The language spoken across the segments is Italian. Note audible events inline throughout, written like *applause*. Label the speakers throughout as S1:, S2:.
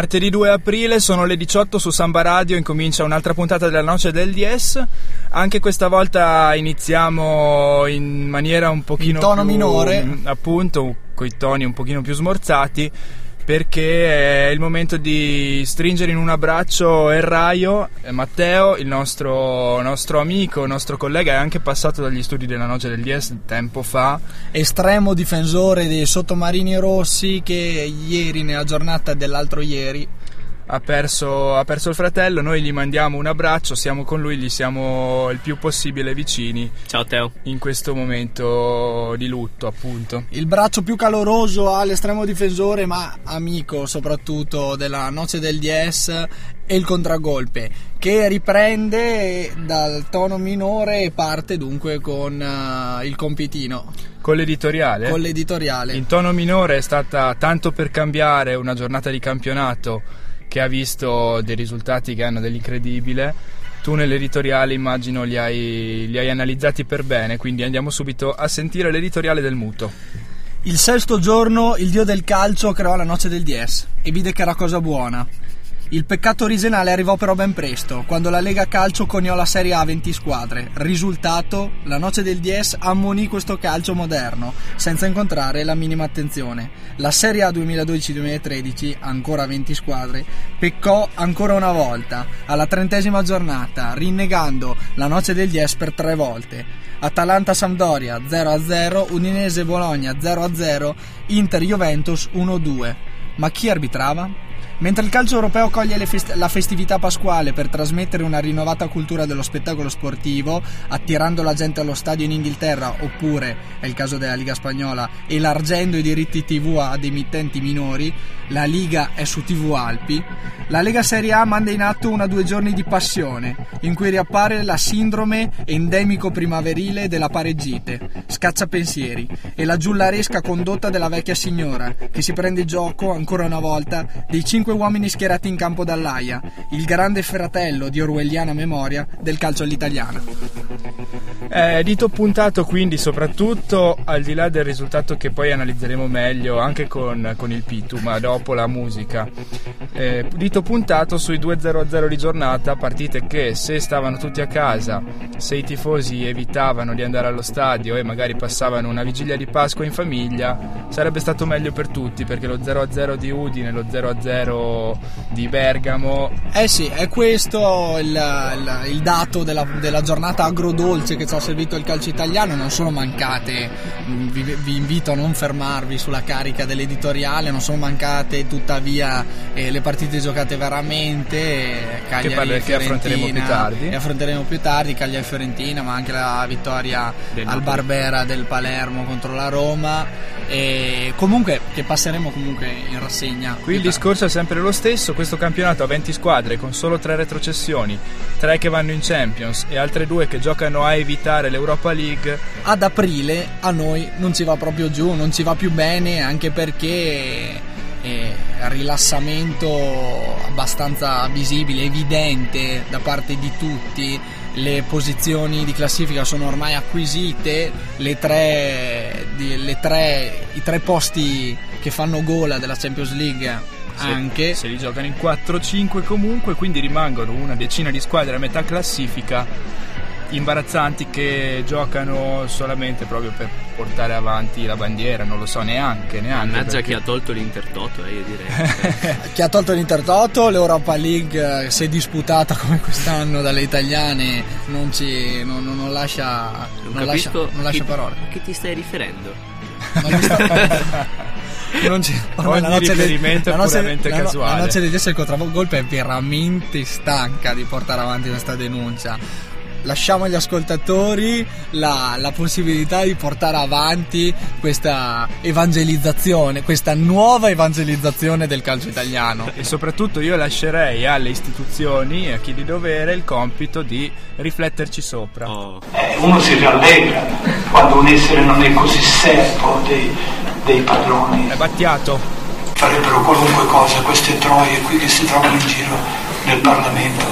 S1: Martedì 2 aprile sono le 18 su Samba Radio, incomincia un'altra puntata della Noce del DS. Anche questa volta iniziamo in maniera un pochino
S2: In tono
S1: più,
S2: minore.
S1: appunto, con i toni un pochino più smorzati perché è il momento di stringere in un abbraccio Erraio, eh, Matteo, il nostro, nostro amico, nostro collega, è anche passato dagli studi della Noce del DS tempo fa.
S2: Estremo difensore dei sottomarini rossi che ieri, nella giornata dell'altro ieri,
S1: ha perso, ha perso il fratello, noi gli mandiamo un abbraccio, siamo con lui, gli siamo il più possibile vicini
S3: Ciao Teo.
S1: in questo momento di lutto, appunto.
S2: il braccio più caloroso all'estremo difensore ma amico soprattutto della Noce del DS e il contragolpe che riprende dal tono minore e parte dunque con eh, il compitino,
S1: Con l'editoriale,
S2: con l'editoriale.
S1: in tono minore è stata tanto per cambiare una giornata di campionato che ha visto dei risultati che hanno dell'incredibile. Tu nell'editoriale immagino li hai, li hai analizzati per bene, quindi andiamo subito a sentire l'editoriale del muto.
S2: Il sesto giorno il dio del calcio creò la noce del DS e vide che era cosa buona. Il peccato originale arrivò però ben presto, quando la Lega Calcio coniò la Serie A a 20 squadre. Risultato, la noce del DS ammonì questo calcio moderno, senza incontrare la minima attenzione. La Serie A 2012-2013, ancora a 20 squadre, peccò ancora una volta, alla trentesima giornata, rinnegando la noce del DS per tre volte. Atalanta-Sampdoria 0-0, Udinese-Bologna 0-0, Inter-Juventus 1-2. Ma chi arbitrava? Mentre il calcio europeo coglie fest- la festività pasquale per trasmettere una rinnovata cultura dello spettacolo sportivo, attirando la gente allo stadio in Inghilterra, oppure, è il caso della Liga Spagnola, elargendo i diritti TV ad emittenti minori, la Liga è su TV Alpi, la Lega Serie A manda in atto una due giorni di passione, in cui riappare la sindrome endemico primaverile della pareggite, scacciapensieri, e la giullaresca condotta della vecchia signora, che si prende gioco, ancora una volta, dei cinque uomini schierati in campo dall'AIA, il grande fratello di orwelliana memoria del calcio all'italiana.
S1: Eh, dito puntato quindi soprattutto al di là del risultato che poi analizzeremo meglio anche con, con il Pitu ma dopo la musica Eh, dito puntato sui 2-0-0 di giornata partite che se stavano tutti a casa se i tifosi evitavano di andare allo stadio e magari passavano una vigilia di Pasqua in famiglia sarebbe stato meglio per tutti perché lo 0-0 di Udine lo 0-0 di Bergamo
S2: Eh sì, è questo il, il- il dato della, della giornata agrodolce che ci ha servito il calcio italiano, non sono mancate, mm, vi, vi invito a non fermarvi sulla carica dell'editoriale, non sono mancate tuttavia eh, le partite giocate veramente, eh, Cagliari
S1: che affronteremo più tardi.
S2: e affronteremo più tardi, Cagliari e Fiorentina, ma anche la vittoria
S1: Del
S2: al. Barbera del Palermo contro la Roma, e comunque che passeremo comunque in rassegna.
S1: Qui il discorso è sempre lo stesso, questo campionato ha 20 squadre con solo 3 retrocessioni, 3 che vanno in Champions e altre 2 che giocano a evitare l'Europa League.
S2: ad aprile a noi non ci va proprio giù, non ci va più bene anche perché è rilassamento abbastanza visibile, evidente da parte di tutti. Le posizioni di classifica sono ormai acquisite, le tre, di- le tre- i tre posti che fanno gola della Champions League
S1: Se-
S2: anche.
S1: Se li giocano in 4-5 comunque, quindi rimangono una decina di squadre a metà classifica imbarazzanti che giocano solamente proprio per portare avanti la bandiera, non lo so neanche, neanche.
S3: Mannaggia
S1: perché-
S3: chi ha tolto l'Intertoto, eh, io direi. *laughs*
S2: Chi ha tolto l'Intertoto, l'Europa League eh, se disputata come quest'anno dalle italiane non, ci, non, non- non lascia,
S3: Non,
S2: non lascia,
S3: capisco
S2: non lascia
S3: chi-
S2: parole.
S3: A che ti stai riferendo? *laughs*
S2: Non sta- non
S1: Ogni
S2: la noce
S1: riferimento è
S2: la noce-
S1: puramente
S2: la
S1: casuale.
S2: La noce di essere il contragolpe è veramente stanca di portare avanti questa denuncia. Lasciamo agli ascoltatori la, la possibilità di portare avanti questa evangelizzazione, questa nuova evangelizzazione del calcio italiano.
S1: E soprattutto io lascerei alle istituzioni e a chi di dovere il compito di rifletterci sopra.
S3: Oh.
S4: Eh, uno si rallegra quando un essere non è così servo dei, dei padroni.
S1: È Battiato,
S4: Farebbero qualunque cosa queste troie qui che si trovano in giro nel Parlamento.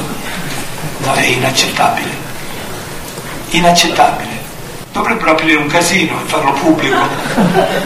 S4: No, è inaccettabile. Inaccettabile. Dovrebbero aprire un casino e farlo pubblico.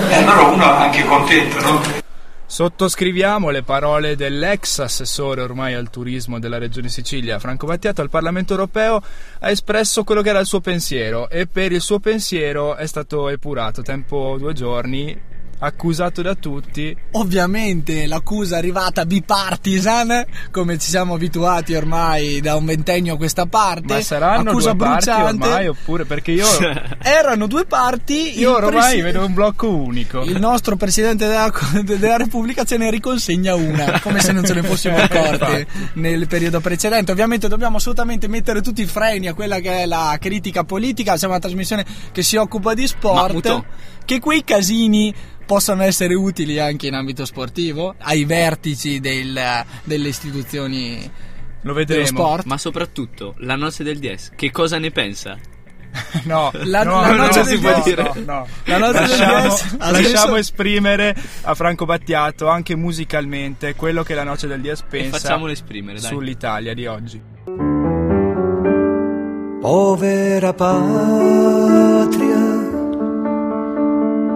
S4: E allora uno è anche contento, no?
S1: Sottoscriviamo le parole dell'ex assessore ormai al turismo della Regione Sicilia, Franco Battiato, al Parlamento europeo ha espresso quello che era il suo pensiero e per il suo pensiero è stato epurato, tempo due giorni, accusato da tutti.
S2: Ovviamente l'accusa è arrivata bipartisan, come ci siamo abituati ormai da un ventennio a questa parte.
S1: Ma saranno
S2: accusa
S1: due parti
S2: bruciante.
S1: ormai oppure perché io, *laughs*
S2: Erano due parti.
S1: io
S2: il
S1: ormai
S2: presi-
S1: vedo un blocco unico.
S2: Il nostro presidente della, *laughs* della Repubblica ce ne riconsegna una, *laughs* come se non ce ne fossimo accorti nel periodo precedente. Ovviamente dobbiamo assolutamente mettere tutti i freni a quella che è la critica politica. Siamo una trasmissione che si occupa di sport. Che quei casini possano essere utili anche in ambito sportivo, ai vertici del- delle istituzioni
S1: Lo
S2: dello
S1: vedremo.
S2: sport.
S3: Ma soprattutto la noce del DS, che cosa ne pensa? *laughs*
S1: No,
S2: La-
S1: no,
S2: la
S1: no,
S2: noce
S1: no,
S2: del
S1: si può
S2: DS.
S1: dire. No, no.
S2: La noce del
S1: lasciamo, lasciamo esprimere a Franco Battiato anche musicalmente quello che la noce del DS
S3: E
S1: pensa
S3: facciamolo esprimere, dai.
S1: sull'Italia di oggi.
S5: Povera patria,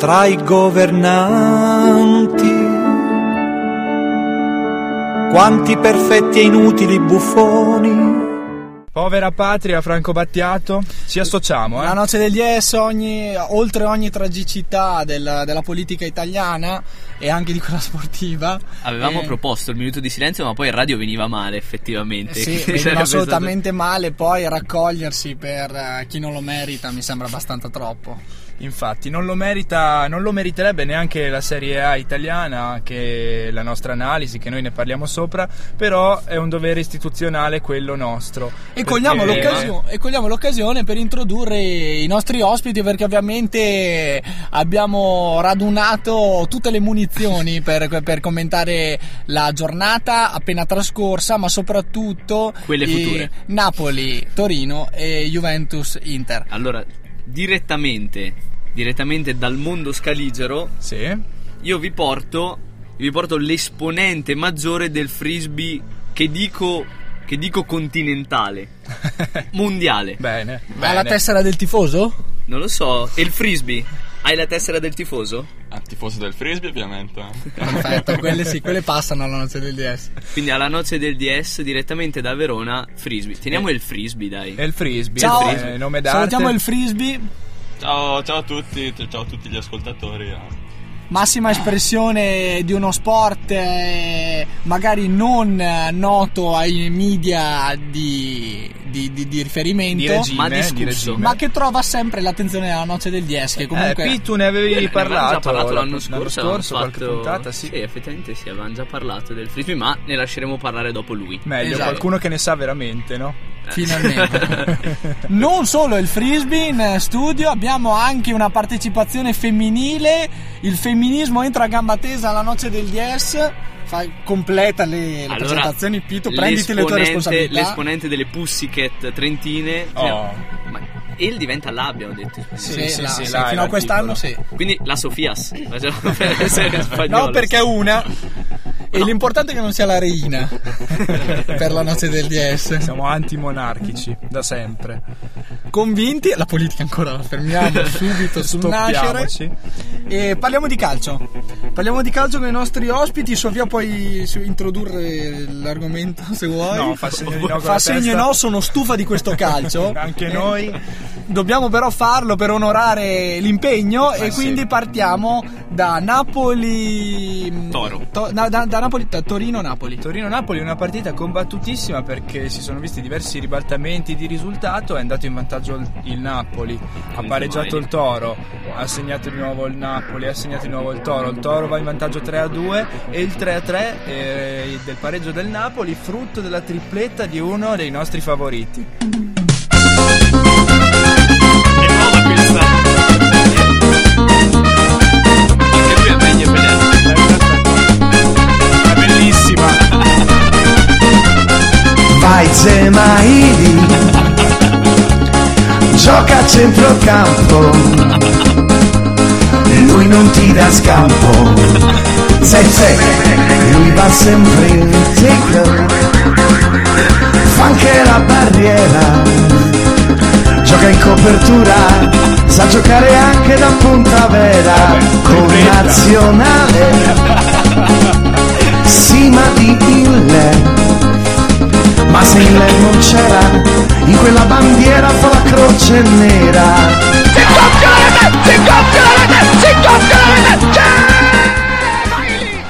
S5: Tra i governanti, quanti perfetti e inutili buffoni.
S1: Povera patria, Franco Battiato, ci associamo,
S2: La
S1: eh?
S2: noce del DS, ogni, oltre ogni tragicità della, della politica italiana e anche di quella sportiva.
S3: Avevamo
S2: eh,
S3: proposto il minuto di silenzio, ma poi il radio veniva male, effettivamente.
S2: Sì, veniva
S3: stato-
S2: assolutamente male, poi raccogliersi per eh, chi non lo merita mi sembra abbastanza troppo.
S1: Infatti, non lo, merita, non lo meriterebbe neanche la Serie A italiana, che la nostra analisi, che noi ne parliamo sopra, però è un dovere istituzionale quello nostro.
S2: E
S1: Perché-
S2: cogliamo, l'occasio- e cogliamo l'occasione per introdurre i nostri ospiti perché ovviamente abbiamo radunato tutte le munizioni *laughs* per, per commentare la giornata appena trascorsa, ma soprattutto
S3: Quelle future.
S2: Napoli, Torino e Juventus Inter.
S3: Allora, direttamente, direttamente dal mondo scaligero,
S1: Sì.
S3: io vi porto, vi porto l'esponente maggiore del frisbee che dico, che dico continentale, *laughs* mondiale.
S1: Bene.
S2: Ha la
S1: bene.
S2: tessera del tifoso?
S3: Non lo so. E il frisbee? Hai la tessera del tifoso?
S6: Ah, tifoso del frisbee ovviamente.
S2: Perfetto, *laughs* quelle sì, quelle passano alla noce del DS.
S3: Quindi alla noce del DS direttamente da Verona, frisbee. Teniamo il frisbee, dai.
S1: È il frisbee,
S2: Ciao,
S1: eh, nome d'arte.
S2: salutiamo il frisbee.
S6: Ciao, ciao a tutti, ciao a tutti gli ascoltatori. Eh.
S2: massima espressione di uno sport eh, magari non eh, noto ai media di, di- di- di riferimento,
S1: Di regime,
S3: ma
S1: di
S3: discusso.
S2: ma che trova sempre l'attenzione della noce del DS. Che comunque
S1: Eh, Pi, tu ne avevi
S3: Ne
S1: parlato,
S3: già parlato l'anno
S1: l'anno
S3: scorso, avevamo
S1: scorso, qualche
S3: fatto-
S1: puntata, sì.
S3: effettivamente sì, avevamo già parlato del frisbee, ma ne lasceremo parlare dopo lui.
S1: Meglio,
S2: Esatto.
S1: qualcuno che ne sa veramente, no?
S2: finalmente. *laughs* non solo il frisbee in studio, abbiamo anche una partecipazione femminile. Il femminismo entra a gamba tesa alla noce del DS. Fai, completa le, le presentazioni, Pito. Prenditi le tue responsabilità.
S3: L'esponente delle Pussycat trentine.
S1: Oh.
S3: Ma El diventa là, abbiamo detto.
S2: Sì,
S1: sì,
S2: là,
S1: sì,
S2: sì, fino a quest'anno sì.
S3: Quindi la Sofias. Facciamo *laughs* per essere spagnolo.
S2: No, perché è una. E l'importante è che non sia la reina *laughs* per la noce del DS.
S1: Siamo antimonarchici, da sempre.
S2: Convinti, la politica ancora la fermiamo *laughs* subito sul nascere. E parliamo di calcio. Parliamo di calcio con i nostri ospiti. Sofia, puoi introdurre l'argomento se vuoi?
S1: No, fa segno di no con
S2: Fa
S1: la
S2: segno no, sono stufa di questo calcio.
S1: Anche
S2: Eh,
S1: noi.
S2: Dobbiamo però farlo per onorare l'impegno e
S1: sì.
S2: quindi partiamo da Napoli.
S3: Toro.
S2: To- da, da- da Napoli, da Torino-Napoli.
S1: Torino-Napoli è una partita combattutissima perché si sono visti diversi ribaltamenti di risultato, è andato in vantaggio il, il Napoli, ha pareggiato il Toro, ha segnato di nuovo il Napoli, ha segnato di nuovo il Toro, il Toro va in vantaggio 3-2 e il 3-3 eh, del pareggio del Napoli, frutto della tripletta di uno dei nostri favoriti.
S5: Vai Zemaili. Gioca a centrocampo. Lui non ti dà scampo. Sei sei Lui va sempre in tackle Fa anche la barriera. Gioca in copertura. Sa giocare anche da punta vera. Con nazionale. Sima di Ille ma se il lei non c'era, in quella bandiera fa la croce nera. Si coppia la rete! Si coppia la rete! Si coppia la rete!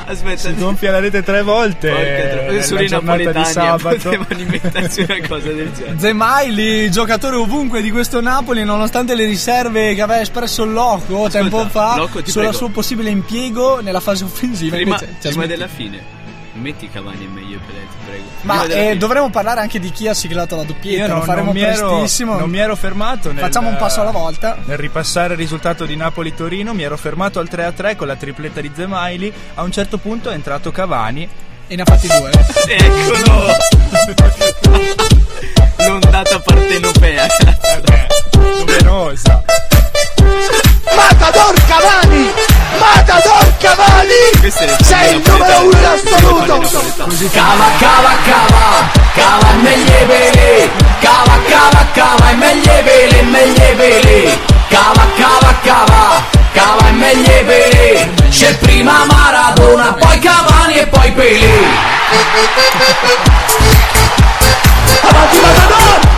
S3: Aspetta,
S1: Si gonfia la rete tre volte
S3: Porca tro- i
S1: giornata di sabato.
S3: potevano *laughs* inventarsi una cosa del genere.
S2: Zemaili, giocatore ovunque di questo Napoli, nonostante le riserve che aveva espresso il Loco tempo fa
S3: Loco,
S2: sulla
S3: prego.
S2: suo possibile impiego nella fase offensiva.
S3: Prima,
S2: invece
S3: prima della fine. Metti Cavani e meglio Pelé, ti prego.
S2: Ma eh, dovremmo parlare anche di chi ha siglato la doppietta,
S1: Io
S2: lo
S1: non,
S2: faremo
S1: non mi ero,
S2: prestissimo.
S1: non mi ero fermato nel,
S2: Facciamo un passo alla volta.
S1: Nel ripassare il risultato di Napoli-Torino mi ero fermato al 3-3 con la tripletta di Zemaili. A un certo punto è entrato Cavani.
S2: E ne ha fatti due. *laughs*
S3: Eccolo! *laughs* L'ondata partenopea.
S1: Numerosa.
S5: Matador Cavani! Matador Cavani! Sei il numero uno in assoluto!
S7: Cava, cava, cava, cava e meglio vele, cava, cava, cava e meglio vele, meglio vele, cava, cava, cava, cava e meglio vele, c'è prima Maradona, poi Cavani e poi Pelé.
S5: Avanti Matador!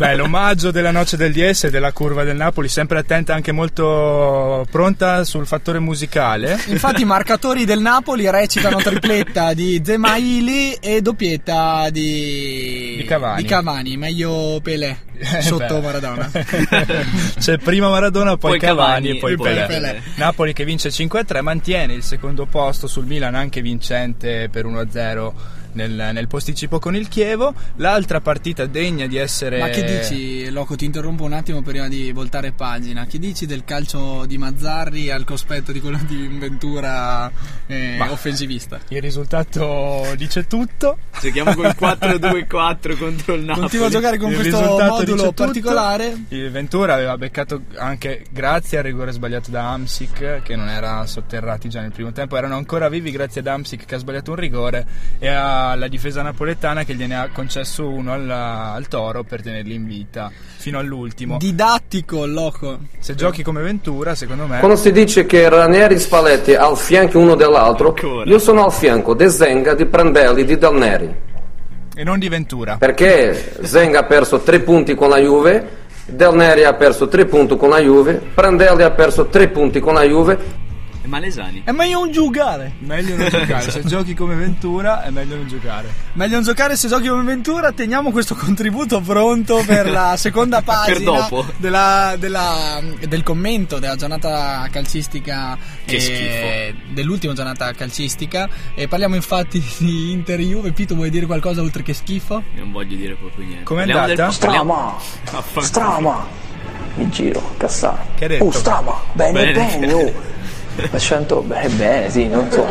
S1: Beh, l'omaggio della noce del DS e della curva del Napoli, sempre attenta, anche molto pronta sul fattore musicale.
S2: Infatti i marcatori del Napoli recitano *laughs* tripletta di Zemaili e doppietta di...
S1: Di Cavani.
S2: Di Cavani, meglio Pelé,
S1: Eh,
S2: sotto
S1: beh.
S2: Maradona. *laughs*
S1: C'è prima Maradona, poi,
S3: Poi
S1: Cavani,
S3: Cavani
S1: e poi
S3: poi
S1: Pelé.
S2: Pelé.
S1: Napoli che vince 5-3 mantiene il secondo posto sul Milan anche vincente per 1-0 nel, nel posticipo con il Chievo. L'altra partita degna di essere
S2: Ma che dici, Loco, ti interrompo un attimo prima di voltare pagina. Che dici del calcio di Mazzarri al cospetto di quello di Ventura eh, offensivista?
S1: Il risultato dice tutto.
S3: Giochiamo col *laughs* 4-2-4 contro il Napoli.
S2: Continua a giocare con
S1: Il
S2: questo modulo particolare.
S1: Il Ventura aveva beccato anche grazie al rigore sbagliato da Amsic, che non era sotterrati già nel primo tempo, erano ancora vivi grazie ad Amsic che ha sbagliato un rigore e alla difesa napoletana che gliene ha concesso uno alla- al Toro per tenerli in vita fino all'ultimo.
S2: Didattico, Loco.
S1: Se giochi come Ventura, secondo me
S8: Quando si dice che Ranieri e Spalletti al fianco uno dell'altro,
S3: Ancora.
S8: io sono al fianco di Zenga, di Prandelli, di Del Neri.
S1: e non di Ventura.
S8: Perché Zenga ha perso tre punti con la Juve, Del Neri ha perso tre punti con la Juve, Prandelli ha perso tre punti con la Juve.
S3: E Malesani.
S2: È meglio non giocare.
S1: Meglio non giocare, *laughs* se giochi come Ventura è meglio non giocare.
S2: Meglio non giocare se giochi come Ventura. Teniamo questo contributo pronto per la *laughs* seconda pagina
S3: dopo.
S2: della- della- del commento della giornata calcistica.
S3: Che
S2: eh, Dell'ultima giornata calcistica. E parliamo infatti *laughs* di Inter Juve. Pito, vuoi dire qualcosa oltre che schifo?
S3: Non voglio dire proprio niente.
S1: Com'è
S3: Parliamo
S1: andata?
S3: del-
S9: Strama,
S3: Affanculo.
S9: strama. Mi giro, cassare.
S1: Che hai detto?
S9: Oh, strama, bene,
S3: Bene.
S9: bene, oh. Accento bene, bene, sì, non so.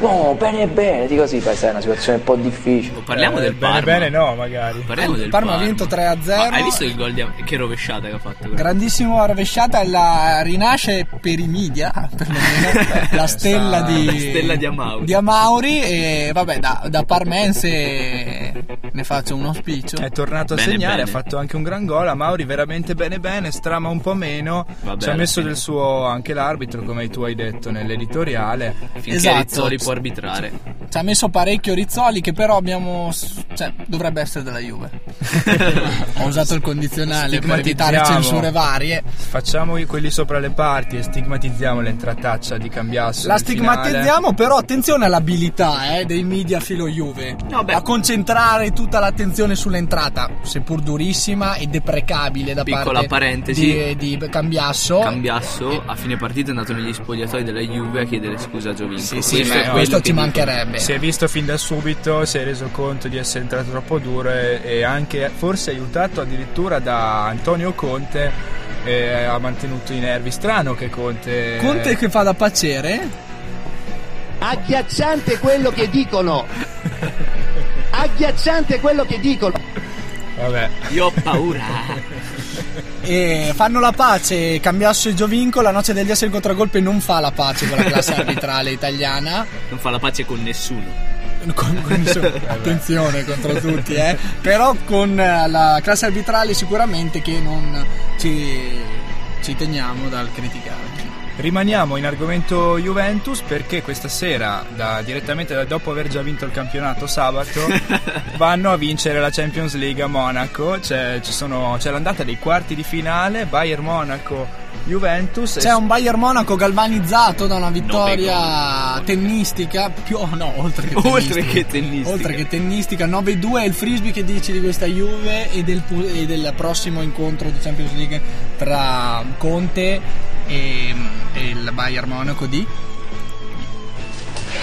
S9: No, bene, bene, di così, poi sai, è una situazione un po' difficile.
S3: Parliamo
S1: Eh,
S3: del
S1: bene,
S3: Parma.
S1: bene, no, magari.
S3: Parliamo del
S2: Parma ha vinto 3-0.
S3: Ma hai visto il gol di che rovesciata che ha fatto? quella?
S2: Grandissimo rovesciata, la rinasce per i media, *laughs* perlomeno, la stella di,
S3: La stella di Amauri.
S2: di Amauri, e vabbè, da, da parmense ne faccio un auspicio.
S1: È tornato a
S3: Bene,
S1: segnare,
S3: bene.
S1: ha fatto anche un gran gol. A Mauri veramente bene bene, strama un po' meno.
S3: Vabbè,
S1: Ci ha messo
S3: fine.
S1: del suo anche l'arbitro, come tu hai detto nell'editoriale.
S3: Finché
S2: Esatto.
S3: Rizzoli può arbitrare.
S2: Ci ha messo parecchio Rizzoli che però abbiamo... cioè, dovrebbe essere della Juve. *laughs* Ho usato il condizionale per evitare
S1: Stigmatizziamo.
S2: censure varie.
S1: Facciamo quelli sopra le parti e stigmatizziamo l'entrataccia di Cambiasso.
S2: La
S1: nel finale.
S2: stigmatizziamo, però attenzione all'abilità eh, dei media filo Juve.
S3: Beh.
S2: a concentrare tutta l'attenzione sull'entrata, seppur durissima e deprecabile da
S3: Piccola
S2: parte
S3: parentesi.
S2: di, di Cambiasso.
S3: Cambiasso a fine partita è andato negli spogliatoi della Juve a chiedere scusa a Giovinco.
S2: Sì, sì,
S3: Questo
S2: questo ci mancherebbe.
S1: Si è visto fin da subito, si è reso conto di essere entrato troppo duro e, e anche forse aiutato addirittura da Antonio Conte e ha mantenuto i nervi. Strano che Conte...
S2: Conte che fa da pacere.
S10: Agghiacciante quello che dicono. *laughs* Agghiacciante quello che dicono.
S1: Vabbè.
S3: Io ho paura.
S2: E fanno la pace Cambiasso Giovinco. La noce degli esseri contragolpe non fa la pace con la classe arbitrale italiana.
S3: Non fa la pace con nessuno.
S2: Con- con- *laughs* attenzione contro tutti, eh. *laughs* Però con eh, la classe arbitrale sicuramente che non ci, ci teniamo dal criticare.
S1: Rimaniamo in argomento Juventus perché questa sera, da- direttamente da- dopo aver già vinto il campionato sabato, *laughs* vanno a vincere la Champions League a Monaco. C'è, ci sono- c'è l'andata dei quarti di finale, Bayern Monaco, Juventus.
S2: C'è un Bayern Monaco galvanizzato da una vittoria tennistica, più oh no, oltre che *laughs* tennistica.
S3: Oltre che tennistica.
S2: Oltre che tennistica, 9-2 è il frisbee che dici di questa Juve e del, e del prossimo incontro di Champions League tra Conte e, e il Bayern Monaco di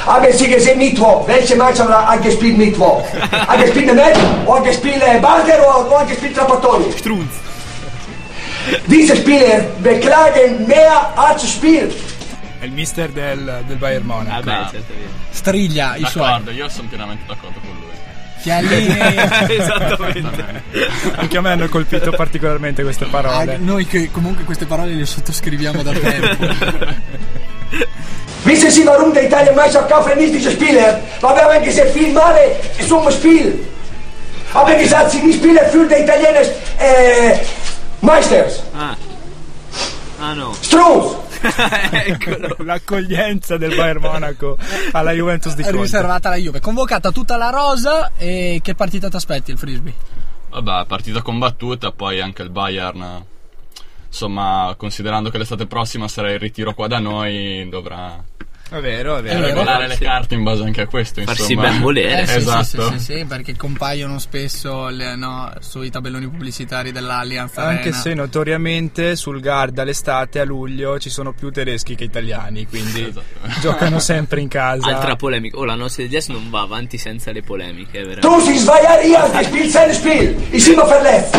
S11: Aber sie gesehen Mittwoch. Welche Mannschaft hat gespielt Mittwoch? Hat gespielt Net, oder gespielt äh, Barger oder, oder gespielt Trapattoni?
S3: Strunz.
S11: Diese Spieler beklagen mehr als Spiel.
S1: È il mister del, del Bayern Monaco.
S3: Vabbè, certamente.
S2: striglia i suoi.
S6: D'accordo, io sono pienamente d'accordo con lui.
S2: Chiellini *laughs*
S3: Esattamente.
S1: Anche a me hanno colpito particolarmente queste
S2: Ah,
S1: parole.
S2: noi che comunque queste parole le sottoscriviamo da tempo. *laughs*
S11: Wissen Sie, warum der Italienmeister kaufen nicht diese Spieler? Weil wir haben gesehen, viel Male zum Spiel. Aber gesagt, sie die Spieler für die Italiener äh, Meisters.
S3: Ah. Ah no.
S11: Strunz. *laughs*
S3: Eccolo.
S1: L'accoglienza del Bayern Monaco alla Juventus di Conte.
S2: riservata alla Juve. Convocata tutta la rosa e che partita ti aspetti il frisbee?
S6: Vabbè, partita combattuta, poi anche il Bayern, insomma, considerando che l'estate prossima sarà il ritiro qua da noi, dovrà
S1: È vero, è vero.
S6: regolare le carte in base anche a questo,
S3: Farsi
S6: insomma.
S3: ben volere.
S2: Eh, sì,
S6: esatto.
S2: sì, sì, sì, sì, perché compaiono spesso le- no, sui tabelloni pubblicitari dell'Allianz
S1: Anche
S2: Arena.
S1: se notoriamente sul Garda l'estate a luglio ci sono più tedeschi che italiani, quindi
S6: Esatto. *laughs*
S1: giocano sempre in casa.
S3: Altra polemica. Oh, la nostra di Jazz non va avanti senza le polemiche,
S11: ist zwei Jahre hier gespielt, sein Spiel. Ist immer verletzt.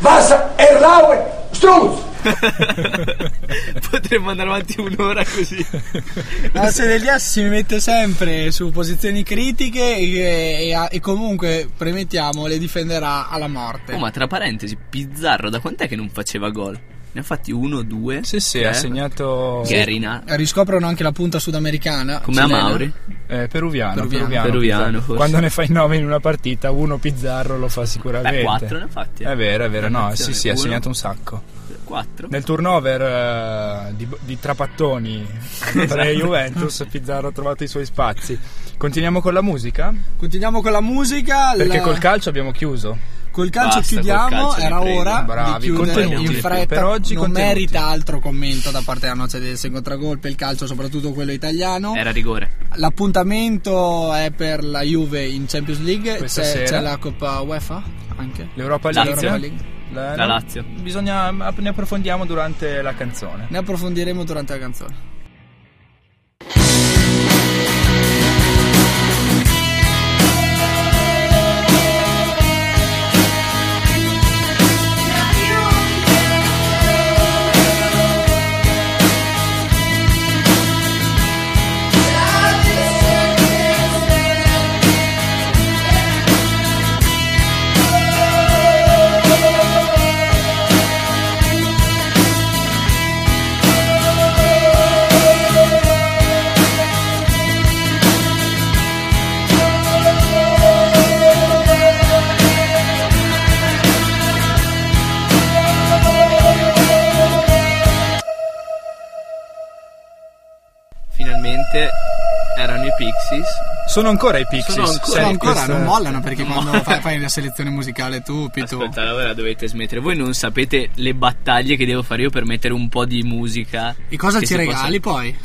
S11: Was erlauben? Strunz. *laughs*
S3: Potremmo andare avanti un'ora così. *laughs*
S2: La Sedelias si mette sempre su posizioni critiche e, e- e comunque, premettiamo, le difenderà alla morte.
S3: Oh, ma tra parentesi, Pizzarro, da quant'è che non faceva gol? Ne ha fatti uno, due.
S1: Sì, sì,
S3: tre.
S1: ha segnato
S3: Gherina.
S2: Riscoprono anche la punta sudamericana.
S3: Come a. Mauri.
S1: eh, peruviano,
S2: Peruviano.
S1: peruviano,
S3: Peruviano.
S1: Quando ne fai 9 in una partita, uno Pizzarro lo fa sicuramente.
S3: Beh, quattro ne ha fatti.
S1: È vero, è vero, no, sì, sì, ha
S3: uno.
S1: segnato un sacco.
S3: Quattro.
S1: Nel turnover eh, di, di trapattoni *laughs* tra Juventus, Pizzarro ha trovato i suoi spazi. Continuiamo con la musica?
S2: Continuiamo con la musica.
S1: Perché
S2: la-
S1: col calcio abbiamo chiuso.
S2: Col calcio
S3: Basta, col
S2: chiudiamo,
S3: calcio, vi
S2: era ora
S1: Bravi,
S2: di chiudere in fretta.
S1: Per oggi
S2: non
S1: contenuti.
S2: merita altro commento da parte della noce del contragolpe, il calcio, soprattutto quello italiano.
S3: Era rigore.
S2: L'appuntamento è per la Juve in Champions League,
S1: Questa
S2: c'è,
S1: sera.
S2: c'è la Coppa UEFA anche.
S1: L'Europa. League.
S2: L'Europa League.
S1: La,
S3: La Lazio.
S1: Bisogna, ne approfondiamo durante la canzone.
S2: Ne approfondiremo durante la canzone.
S1: Sono ancora i Pixies.
S3: Sono ancora-
S2: Sono ancora,
S1: questa-
S2: non mollano perché
S3: No.
S2: quando fai, fai la selezione musicale tu, Pitu.
S3: Ascolta, ora dovete smettere. Voi non sapete le battaglie che devo fare io per mettere un po' di musica.
S2: E cosa ci regali
S3: possa-
S2: poi?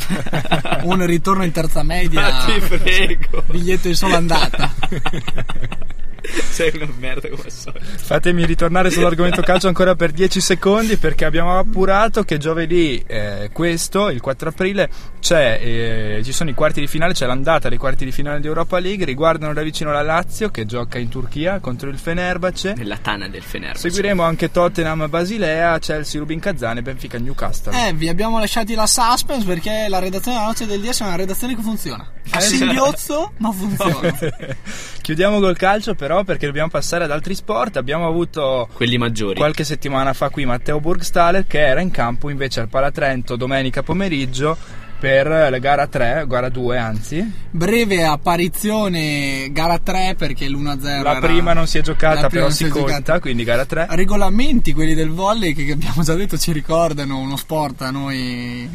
S2: *laughs* Un ritorno in terza media.
S3: Ma ti prego.
S2: Biglietto in sola andata. *laughs* *laughs*
S3: Sei una merda come al solito.
S1: Fatemi ritornare sull'argomento calcio ancora per 10 secondi perché abbiamo appurato che giovedì eh, questo, il 4 aprile, c'è, eh, ci sono i quarti di finale, c'è l'andata dei quarti di finale di Europa League, riguardano da vicino la Lazio che gioca in Turchia contro il Fenerbahce.
S3: Nella tana del Fenerbahce.
S1: Seguiremo anche Tottenham Basilea, Chelsea Rubin Kazan e Benfica Newcastle.
S2: Eh, vi abbiamo lasciati la suspense perché la redazione della noce del DS è una redazione che funziona. A
S1: Eh, sì.
S2: singhiozzo, ma funziona. *laughs*
S1: Chiudiamo col calcio però perché dobbiamo passare ad altri sport. Abbiamo avuto
S3: Quelli maggiori.
S1: qualche settimana fa qui Matteo Burgstaller che era in campo invece al Palatrento domenica pomeriggio per la gara 3, gara 2 anzi.
S2: Breve apparizione, gara 3 perché l'1-0
S1: La
S2: era-
S1: prima non si è giocata però si conta,
S2: giocata.
S1: quindi gara 3.
S2: Regolamenti, quelli del volley che abbiamo già detto ci ricordano uno sport a noi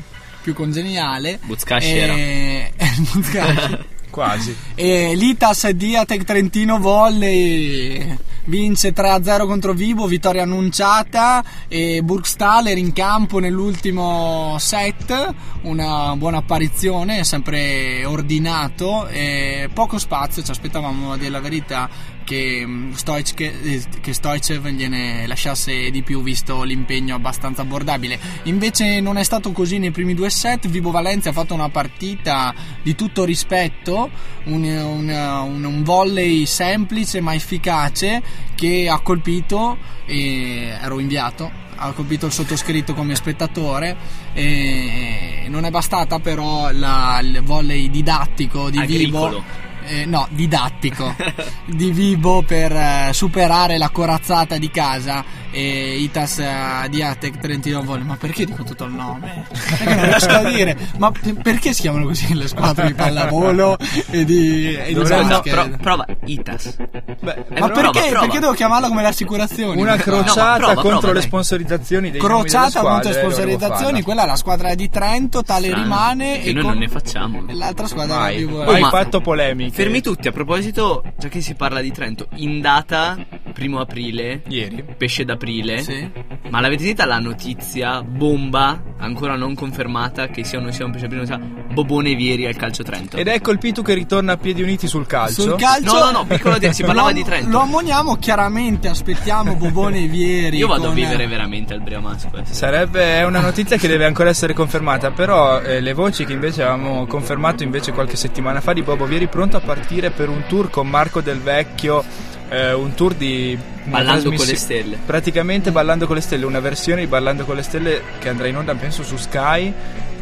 S2: più congeniale.
S3: Buzcasci
S2: E... *laughs* Buzcasci. *laughs*
S1: Quasi.
S2: E l'Itas Diatec Trentino Volley vince 3-0 contro Vibo, vittoria annunciata e Burgstaller in campo nell'ultimo set, una buona apparizione, sempre ordinato e poco spazio, ci aspettavamo a dire la verità che, mm, Stoic- eh, che Stoicev gliene lasciasse di più visto l'impegno abbastanza abbordabile. Invece non è stato così nei primi due set, Vibo Valencia ha fatto una partita di tutto rispetto, un, un- un- un volley semplice ma efficace che ha colpito, e ero inviato, ha colpito il sottoscritto come spettatore e non è bastata però la- il volley didattico di
S3: Agricolo.
S2: eh, no, didattico. *laughs* Di Vibo per eh, superare la corazzata di casa e Itas eh, Diatec Trentino Volley. Ma perché dico tutto il nome? *laughs* Perché non riesco a dire. Ma p- perché si chiamano così le squadre di pallavolo e di, e di
S3: No, pro- prova Itas.
S1: Beh,
S3: Eh,
S2: Ma
S3: prova,
S2: perché,
S3: prova.
S2: perché devo chiamarla come le assicurazioni?
S1: una crociata
S3: prova,
S1: contro
S3: prova,
S1: le
S3: dai.
S1: sponsorizzazioni dei
S2: Crociata contro le
S1: dovevo
S2: sponsorizzazioni, quella è la squadra di Trento, tale
S3: Strano,
S2: rimane. e
S3: noi
S2: con-
S3: non ne facciamo.
S2: e L'altra squadra
S1: Mai.
S2: è più
S1: Hai fatto polemiche.
S3: Fermi tutti, a proposito, già che si parla di Trento, in data primo aprile,
S1: Ieri.
S3: pesce d'aprile,
S2: Sì.
S3: ma l'avete sentita la notizia bomba, ancora non confermata, che sia o non sia un pesce d'aprile, non sia Bobone Vieri al calcio Trento?
S1: Ed ecco il Pitu che ritorna a piedi uniti sul calcio.
S2: Sul calcio,
S3: No, no, no, piccolo de- si parlava
S2: lo,
S3: di Trento.
S2: Lo ammoniamo chiaramente. Aspettiamo Bobone Vieri.
S3: Io vado a
S2: con-
S3: vivere veramente al Briamasco. eh.
S1: Sarebbe è una notizia che deve ancora essere confermata, però eh, le voci che invece avevamo confermato invece qualche settimana fa di Bobo Vieri pronto a partire per un tour con Marco Del Vecchio, eh, un tour di
S3: Ballando con le stelle.
S1: Praticamente Ballando con le stelle, una versione di Ballando con le stelle che andrà in onda penso su Sky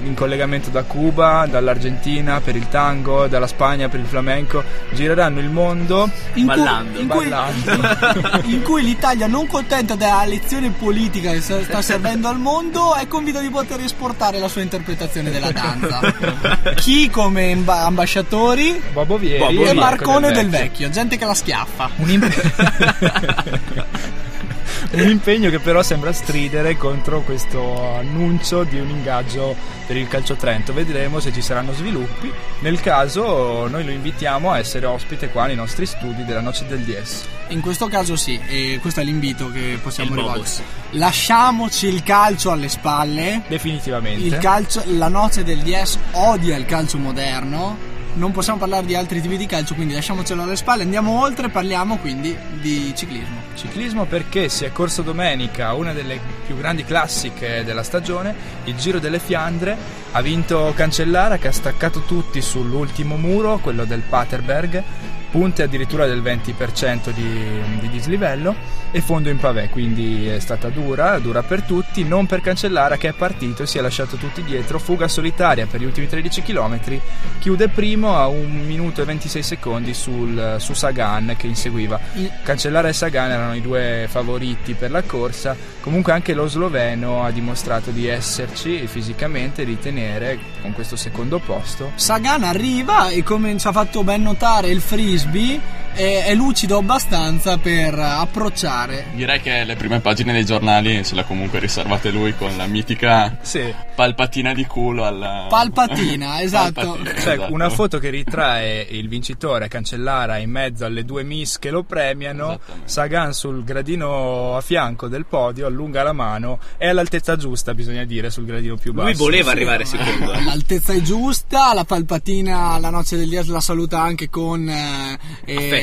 S1: in collegamento da Cuba, dall'Argentina per il tango, dalla Spagna per il flamenco, gireranno il mondo
S2: in cui-
S3: Ballando.
S2: in cui,
S1: ballando. *laughs*
S2: in cui l'Italia, non contenta della lezione politica che sta *laughs* servendo al mondo, è convinta di poter esportare la sua interpretazione della danza. *laughs* Chi come amba- ambasciatori
S1: Bobo Vieri
S3: Bobo
S2: e
S3: Marco
S2: Marcone
S1: Del
S2: del vecchio, gente che la schiaffa.
S1: Un, imp- *laughs* un impegno che però sembra stridere contro questo annuncio di un ingaggio per il Calcio Trento. Vedremo se ci saranno sviluppi. Nel caso noi lo invitiamo a essere ospite qua nei nostri studi della Noce del DS.
S2: In questo caso sì, e questo è l'invito che possiamo rivolgere. Lasciamoci il calcio alle spalle.
S1: Definitivamente.
S2: Il calcio, la noce del DS odia il calcio moderno. Non possiamo parlare di altri tipi di calcio, quindi lasciamocelo alle spalle. Andiamo oltre, parliamo quindi di ciclismo.
S1: Ciclismo perché si è corso domenica una delle più grandi classiche della stagione, il Giro delle Fiandre, ha vinto Cancellara che ha staccato tutti sull'ultimo muro, quello del Paterberg, punte addirittura del 20% di, di dislivello e fondo in pavè, quindi è stata dura, dura per tutti, non per Cancellara che è partito e si è lasciato tutti dietro, fuga solitaria per gli ultimi 13 km, chiude primo a 1 minuto e 26 secondi sul, su Sagan che inseguiva. Cancellara e Sagan erano i due favoriti per la corsa, comunque anche lo sloveno ha dimostrato di esserci fisicamente, di tenere con questo secondo posto.
S2: Sagan arriva e come ci ha fatto ben notare il frisbee, è, è lucido abbastanza per approcciare.
S6: Direi che le prime pagine dei giornali se le ha comunque riservate lui con la mitica
S1: Sì.
S6: palpatina di culo alla...
S2: Palpatina, *laughs* esatto.
S6: Palpatina,
S1: Cioè,
S6: esatto.
S1: una foto che ritrae il vincitore Cancellara in mezzo alle due miss che lo premiano. Sagan sul gradino a fianco del podio, allunga la mano, è all'altezza giusta, bisogna dire, sul gradino più basso.
S3: Lui voleva arrivare secondo. eh. *laughs*
S2: L'altezza è giusta, la palpatina la noce del Diaz la saluta anche con eh,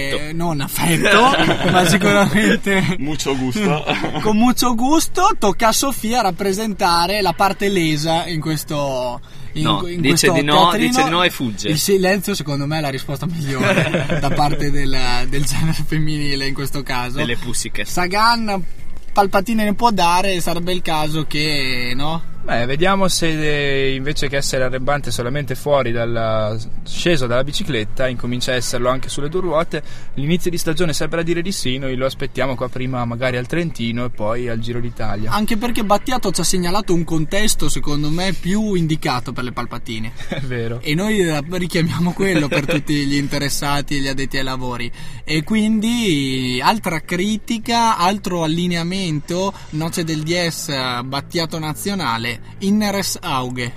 S3: Affetto.
S2: non affetto, *laughs* ma sicuramente
S6: Mucho gusto. *laughs*
S2: con molto gusto tocca a Sofia rappresentare la parte lesa in questo in,
S3: No,
S2: in
S3: dice di no,
S2: teatrino.
S3: dice di no e fugge.
S2: Il silenzio secondo me è la risposta migliore *laughs* da parte del, del genere femminile in questo caso.
S3: Delle Pussycat.
S2: Sagan palpatine ne può dare, sarebbe il caso che no?
S1: Beh, vediamo se eh, invece che essere arrembante solamente fuori dalla, sceso dalla bicicletta incomincia a esserlo anche sulle due ruote. L'inizio di stagione sembra dire di sì, noi lo aspettiamo qua prima magari al Trentino e poi al Giro d'Italia.
S2: Anche perché Battiato ci ha segnalato un contesto secondo me più indicato per le palpatine. *laughs*
S1: È vero.
S2: E noi eh, richiamiamo quello per *laughs* tutti gli interessati e gli addetti ai lavori. E quindi altra critica, altro allineamento, Noce del eh, Battiato Nazionale, Inneres Auge.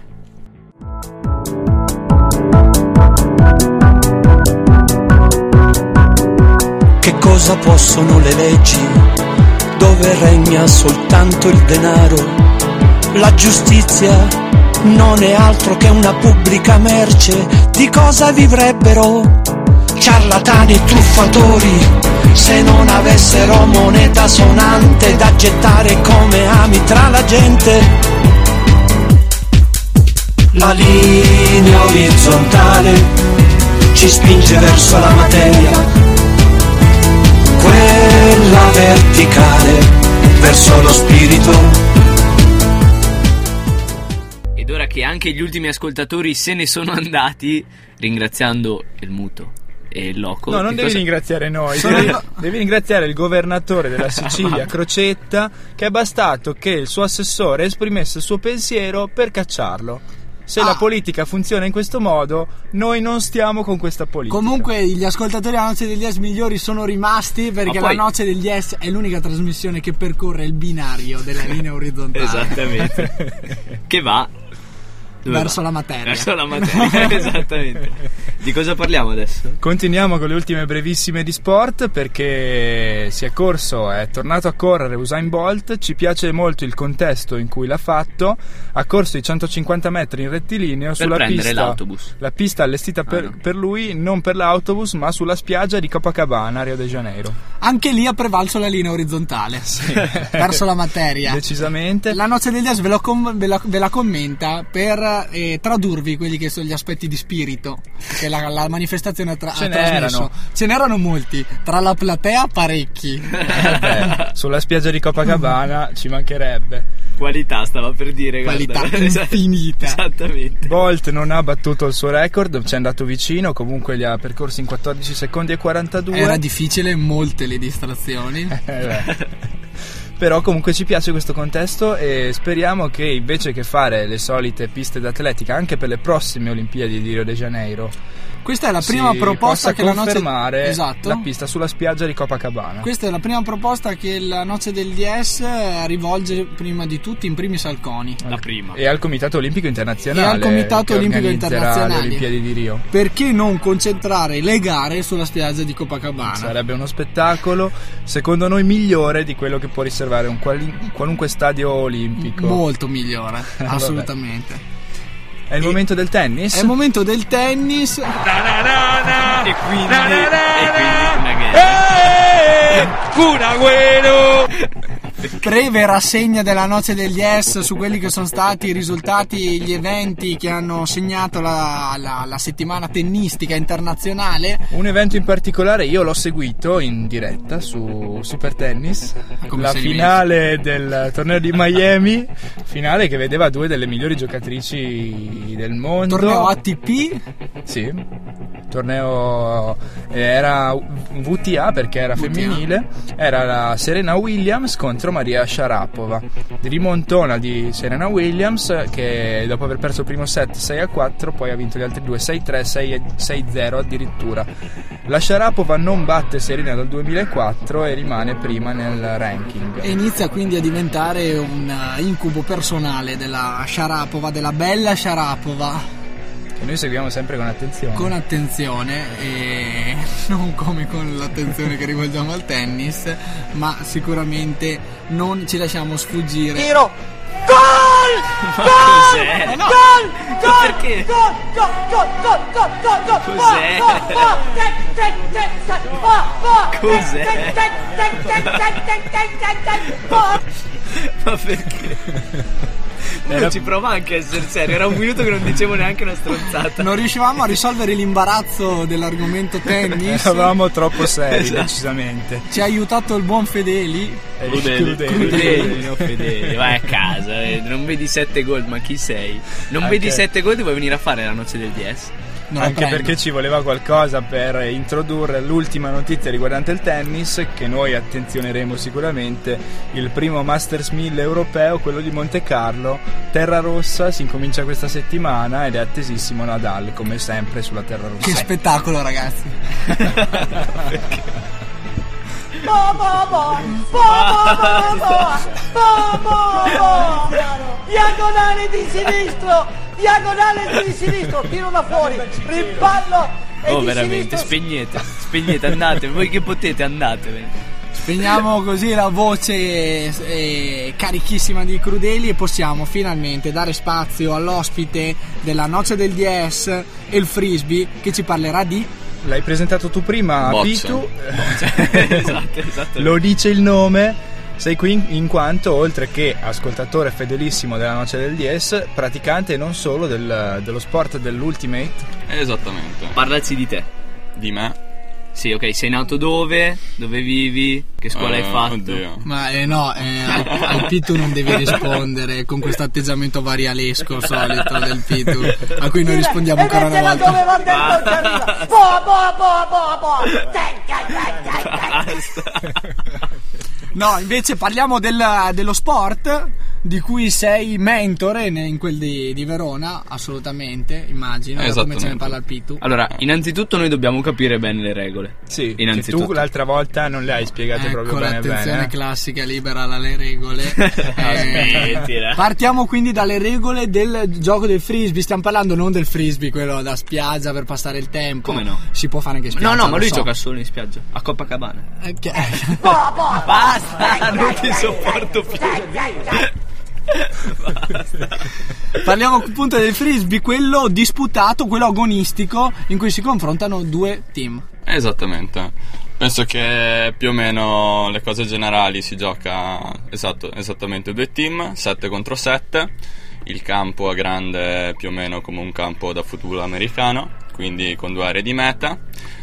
S12: Che cosa possono le leggi dove regna soltanto il denaro? La giustizia non è altro che una pubblica merce. Di cosa vivrebbero ciarlatani e truffatori se non avessero moneta sonante da gettare come ami tra la gente? La linea orizzontale ci spinge verso la materia quella verticale verso lo spirito.
S3: Ed ora che anche gli ultimi ascoltatori se ne sono andati, ringraziando il muto e il loco.
S1: No, non devi
S3: cosa-
S1: ringraziare noi, devi, devi ringraziare il governatore della *laughs* Sicilia, Crocetta, che è bastato che il suo assessore esprimesse il suo pensiero per cacciarlo. Se
S2: Ah.
S1: la politica funziona in questo modo, noi non stiamo con questa politica.
S2: Comunque gli ascoltatori della Noce degli Yes migliori sono rimasti perché
S3: poi-
S2: la Noce degli Yes è l'unica trasmissione che percorre il binario della linea orizzontale.
S3: Esattamente. *laughs* che va
S2: Verso
S3: va?
S2: la materia.
S3: Verso la materia, *laughs* esattamente. Di cosa parliamo adesso?
S1: Continuiamo con le ultime brevissime di sport perché si è corso, è tornato a correre Usain Bolt, ci piace molto il contesto in cui l'ha fatto, ha corso i 150 metri in rettilineo sulla
S3: prendere
S1: pista,
S3: l'autobus.
S1: la pista allestita per,
S3: Ah, no.
S1: per lui non per l'autobus ma sulla spiaggia di Copacabana, Rio de Janeiro.
S2: Anche lì ha prevalso la linea orizzontale *laughs* verso la materia.
S1: Decisamente.
S2: La Noce degli Yes ve, com- ve la, ve la commenta per eh, tradurvi quelli che sono gli aspetti di spirito che la, la manifestazione ha, tra-
S1: Ce
S2: ha trasmesso.
S1: n'erano.
S2: Ce n'erano molti, tra la platea parecchi. *laughs*
S1: Eh beh, sulla spiaggia di Copacabana ci mancherebbe.
S3: Qualità stava per dire.
S2: Qualità
S3: guarda. *laughs* *laughs*
S2: infinita.
S3: Esattamente.
S1: Bolt non ha battuto il suo record, ci è andato vicino, comunque li ha percorsi in 14 secondi e 42.
S2: Era difficile, molte le distrazioni.
S1: Eh, beh. Però comunque ci piace questo contesto e speriamo che invece che fare le solite piste d'atletica anche per le prossime Olimpiadi di Rio de Janeiro
S2: Questa è la prima proposta che la Noce
S1: confermare
S2: Esatto.
S1: la pista sulla spiaggia di Copacabana.
S2: Questa è la prima proposta che la Noce del DS rivolge prima di tutti in primis al CONI.
S3: La prima.
S1: E al Comitato Olimpico Internazionale.
S2: E al Comitato Olimpico Internazionale.
S1: Le Olimpiadi di Rio.
S2: Perché non concentrare le gare sulla spiaggia di Copacabana?
S1: Sarebbe uno spettacolo, secondo noi, migliore di quello che può riservare un quali- qualunque stadio olimpico.
S2: Molto migliore, *laughs* assolutamente.
S1: È il momento del tennis?
S2: È il momento del tennis.
S3: E quindi, e quindi una gara.
S2: Breve rassegna della Noce degli Yes su quelli che sono stati i risultati, gli eventi che hanno segnato la, la- la settimana tennistica internazionale.
S1: Un evento in particolare io l'ho seguito in diretta su Super Tennis,
S2: Come
S1: la finale del torneo di Miami, finale che vedeva due delle migliori giocatrici del mondo.
S2: Torneo ATP
S1: Sì. torneo eh, era VTA perché era femminile, era la Serena Williams contro Maria Sharapova. Rimontona di Serena Williams che dopo aver perso il primo set 6 a 4 poi ha vinto gli altri due 6-3, 6-0 addirittura. La Sharapova non batte Serena dal 2004 e rimane prima nel ranking.
S2: E inizia quindi a diventare un incubo personale della Sharapova, della bella Sharapova.
S1: E noi seguiamo sempre con attenzione.
S2: Con attenzione e non come con l'attenzione che rivolgiamo al tennis, ma sicuramente non ci lasciamo sfuggire.
S10: Tiro! Gol! Ma
S3: cos'è?
S10: Gol! Gol!
S3: Perché?
S10: Gol! Gol! Gol! Gol! Gol! Gol!
S3: Cos'è? Cos'è? Ma perché? Uno ci prova anche a essere serio. Era un minuto che non dicevo neanche una stronzata.
S2: Non riuscivamo a risolvere l'imbarazzo dell'argomento *laughs* tennis.
S1: Eravamo troppo seri,
S3: Esatto.
S1: decisamente.
S2: Ci ha aiutato il buon Fedeli.
S1: E
S3: Crudeli,
S1: Crudeli.
S3: crudeli, no fedeli. Vai a casa, eh. non vedi 7 gol, ma chi sei? Non
S1: Anche-
S3: vedi 7 gol, ti vuoi venire a fare la noce del DS?
S2: Non
S1: Anche perché ci voleva qualcosa per introdurre l'ultima notizia riguardante il tennis, che noi attenzioneremo sicuramente. Il primo Masters 1000 europeo, quello di Monte Carlo, Terra Rossa, si incomincia questa settimana ed è attesissimo Nadal, come sempre sulla Terra
S2: Che
S1: Rossa.
S2: spettacolo, ragazzi.
S10: Bo, bo, bo. Bo, bo, bo, bo. Bo, bo, bo. Diagonale di sinistro. Diagonale di sinistro. Tiro da fuori. Rimpallo. E
S3: Oh, veramente,
S10: sinistro-
S3: spegnete, spegnete, andate, voi che potete, andatevene.
S2: Spegniamo così la voce eh, carichissima di Crudeli e possiamo finalmente dare spazio all'ospite della Noce del DS e il Frisbee che ci parlerà di
S1: L'hai presentato tu prima,
S6: Boccia.
S1: Pitu. *laughs*
S3: esatto, esatto.
S1: Lo dice il nome. Sei qui in, quanto, oltre che ascoltatore fedelissimo della Noce del DS, praticante non solo del- dello sport dell'Ultimate,
S6: Esattamente.
S3: Parlaci di te.
S6: Di me?
S3: Sì, ok, sei nato dove? Dove vivi? Che scuola hai
S6: Eh,
S3: fatto?
S6: Oddio.
S2: Ma eh, no, eh, al, al Pitu non devi rispondere con questo atteggiamento varialesco solito del Pitu, a cui noi rispondiamo ancora una
S10: mettela dove
S2: volta.
S10: va dentro che arriva. Bo, bo, bo, bo,
S2: No, invece parliamo del, dello sport di cui sei mentore in quel di, di Verona, assolutamente, immagino, da come ce ne parla il Pitu.
S3: Allora, innanzitutto noi dobbiamo capire bene le regole.
S1: sì, che
S3: Innanzitutto.
S1: tu l'altra volta non le hai spiegate
S2: Ecco
S1: proprio bene
S2: l'attenzione
S1: bene.
S2: classica libera alle regole. *laughs* Eh,
S3: Smettila.
S2: partiamo quindi dalle regole del gioco del frisbee. Stiamo parlando non del frisbee, quello da spiaggia per passare il tempo.
S3: Come no?
S2: Si può fare anche in spiaggia.
S3: No, no, ma lui
S2: so.
S3: gioca solo in spiaggia, a Copacabana.
S2: Eh, che-
S10: Bo, *laughs* bo.
S3: Basta, non ti sopporto più.
S2: Parliamo appunto del frisbee, quello disputato, quello agonistico, in cui si confrontano due team.
S6: Esattamente. Penso che più o meno le cose generali si gioca esatto, esattamente due team, 7 contro 7. Il campo è grande più o meno come un campo da football americano, quindi con due aree di meta.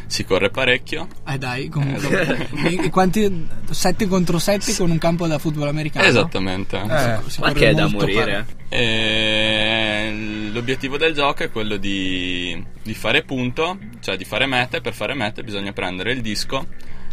S6: Si corre parecchio.
S2: Eh dai, comunque. E quanti 7 contro 7 con un campo da football americano?
S6: Esattamente.
S1: Eh,
S2: Si
S3: Ma
S2: corre
S3: che è da morire?
S6: E l'obiettivo del gioco è quello di, di fare punto, cioè di fare mete. Per fare mete bisogna prendere il disco